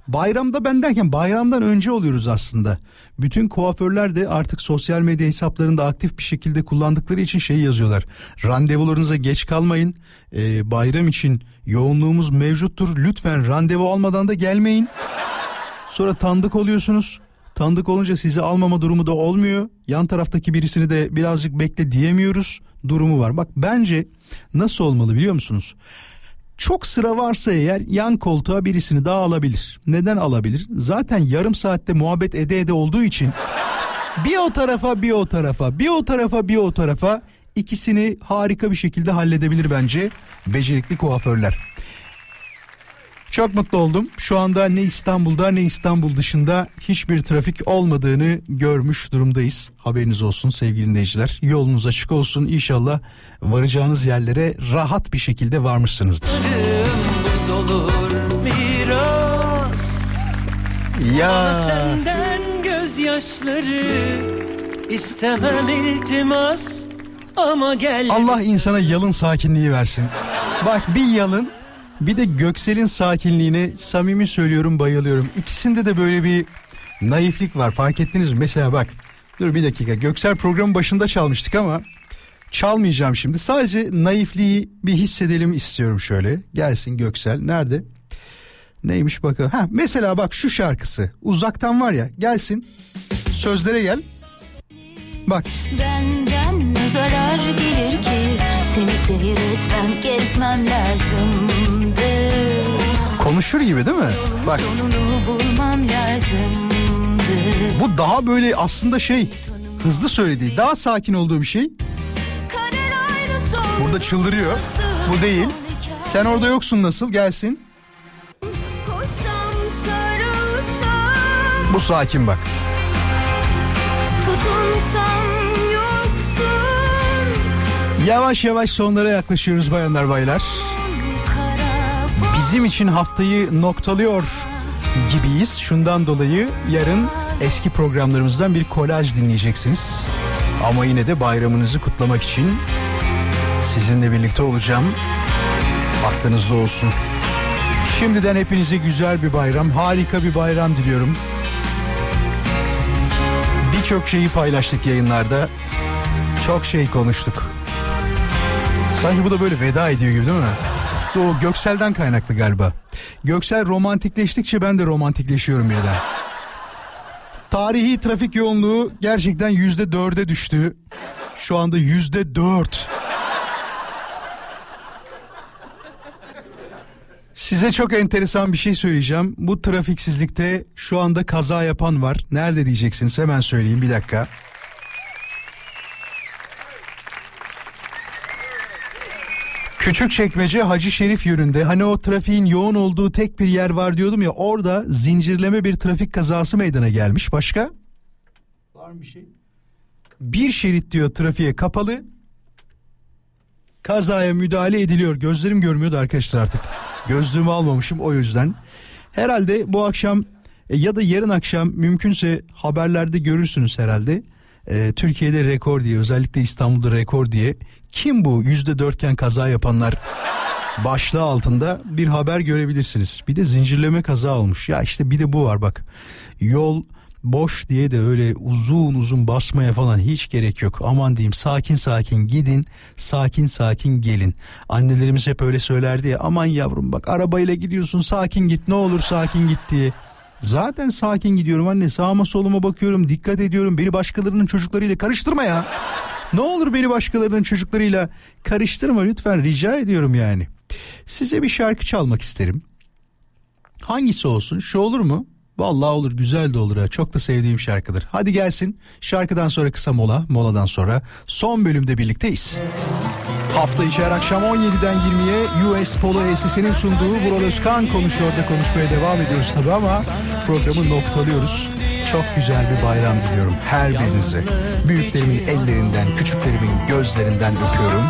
[SPEAKER 4] Bayramda ben derken bayramdan önce oluyoruz aslında. Bütün kuaförler de artık sosyal medya hesaplarında aktif bir şekilde kullandıkları için şey yazıyorlar. Randevularınıza geç kalmayın. Ee, bayram için yoğunluğumuz mevcuttur. Lütfen randevu almadan da gelmeyin. Sonra tanıdık oluyorsunuz. Tanıdık olunca sizi almama durumu da olmuyor. Yan taraftaki birisini de birazcık bekle diyemiyoruz. Durumu var. Bak bence nasıl olmalı biliyor musunuz? Çok sıra varsa eğer yan koltuğa birisini daha alabilir. Neden alabilir? Zaten yarım saatte muhabbet ede ede olduğu için bir o tarafa bir o tarafa bir o tarafa bir o tarafa ikisini harika bir şekilde halledebilir bence becerikli kuaförler. Çok mutlu oldum. Şu anda ne İstanbul'da ne İstanbul dışında hiçbir trafik olmadığını görmüş durumdayız. Haberiniz olsun sevgili dinleyiciler. Yolunuz açık olsun. İnşallah varacağınız yerlere rahat bir şekilde varmışsınızdır. Ya.
[SPEAKER 13] Senden gözyaşları istemem iltimas ama gel
[SPEAKER 4] Allah insana yalın sakinliği versin. Bak bir yalın bir de Göksel'in sakinliğine samimi söylüyorum bayılıyorum. İkisinde de böyle bir naiflik var fark ettiniz mi? Mesela bak dur bir dakika Göksel programın başında çalmıştık ama çalmayacağım şimdi. Sadece naifliği bir hissedelim istiyorum şöyle. Gelsin Göksel nerede? Neymiş bakalım. Ha mesela bak şu şarkısı uzaktan var ya gelsin sözlere gel. Bak
[SPEAKER 5] Benden ne zarar gelir ki Seni seyretmem gezmem lazımdı
[SPEAKER 4] konuşur gibi değil mi? Bak bu daha böyle aslında şey hızlı söylediği daha sakin olduğu bir şey. Burada çıldırıyor. Bu değil. Sen orada yoksun nasıl gelsin. Bu sakin bak. Yavaş yavaş sonlara yaklaşıyoruz bayanlar baylar. Bizim için haftayı noktalıyor gibiyiz. Şundan dolayı yarın eski programlarımızdan bir kolaj dinleyeceksiniz. Ama yine de bayramınızı kutlamak için sizinle birlikte olacağım. Aklınızda olsun. Şimdiden hepinize güzel bir bayram, harika bir bayram diliyorum. Birçok şeyi paylaştık yayınlarda. Çok şey konuştuk. Sanki bu da böyle veda ediyor gibi değil mi? İşte o Göksel'den kaynaklı galiba. Göksel romantikleştikçe ben de romantikleşiyorum ya da. Tarihi trafik yoğunluğu gerçekten yüzde dörde düştü. Şu anda yüzde dört. Size çok enteresan bir şey söyleyeceğim. Bu trafiksizlikte şu anda kaza yapan var. Nerede diyeceksiniz hemen söyleyeyim bir dakika. Küçükçekmece Hacı Şerif yönünde hani o trafiğin yoğun olduğu tek bir yer var diyordum ya orada zincirleme bir trafik kazası meydana gelmiş. Başka? Var mı bir şey? Bir şerit diyor trafiğe kapalı. Kazaya müdahale ediliyor. Gözlerim görmüyordu arkadaşlar artık. Gözlüğümü almamışım o yüzden. Herhalde bu akşam e, ya da yarın akşam mümkünse haberlerde görürsünüz herhalde. E, Türkiye'de rekor diye özellikle İstanbul'da rekor diye. Kim bu yüzde dörtken kaza yapanlar başlığı altında bir haber görebilirsiniz. Bir de zincirleme kaza olmuş. Ya işte bir de bu var bak. Yol boş diye de öyle uzun uzun basmaya falan hiç gerek yok. Aman diyeyim sakin sakin gidin, sakin sakin gelin. Annelerimiz hep öyle söylerdi ya aman yavrum bak arabayla gidiyorsun sakin git ne olur sakin git diye. Zaten sakin gidiyorum anne sağıma soluma bakıyorum dikkat ediyorum beni başkalarının çocuklarıyla karıştırma ya. Ne olur beni başkalarının çocuklarıyla karıştırma lütfen rica ediyorum yani. Size bir şarkı çalmak isterim. Hangisi olsun? Şu olur mu? Vallahi olur güzel de olur ha. Çok da sevdiğim şarkıdır. Hadi gelsin. Şarkıdan sonra kısa mola. Moladan sonra son bölümde birlikteyiz. Hafta içi her akşam 17'den 20'ye US Polo ESS'nin sunduğu Vural Özkan konuşuyor da konuşmaya devam ediyoruz tabi ama programı noktalıyoruz. Çok güzel bir bayram diliyorum her birinize. Büyüklerimin ellerinden, küçüklerimin gözlerinden öpüyorum.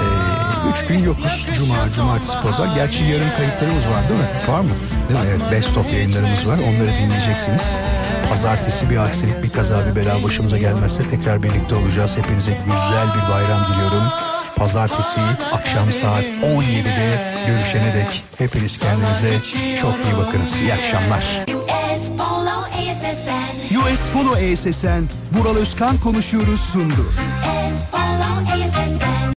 [SPEAKER 4] Ee, üç gün yokuz. Cuma, cumartesi, pazar. Gerçi yarın kayıtlarımız var değil mi? Var mı? Değil mi? Evet, best of yayınlarımız var. Onları dinleyeceksiniz. Pazartesi bir aksilik, bir kaza, bir bela başımıza gelmezse tekrar birlikte olacağız. Hepinize güzel bir bayram diliyorum pazartesi akşam saat 17'de görüşene dek hepiniz kendinize çok iyi bakınız. İyi akşamlar.
[SPEAKER 1] US Polo
[SPEAKER 2] ESSN Bural Özkan konuşuyoruz sundu. US Polo ESSN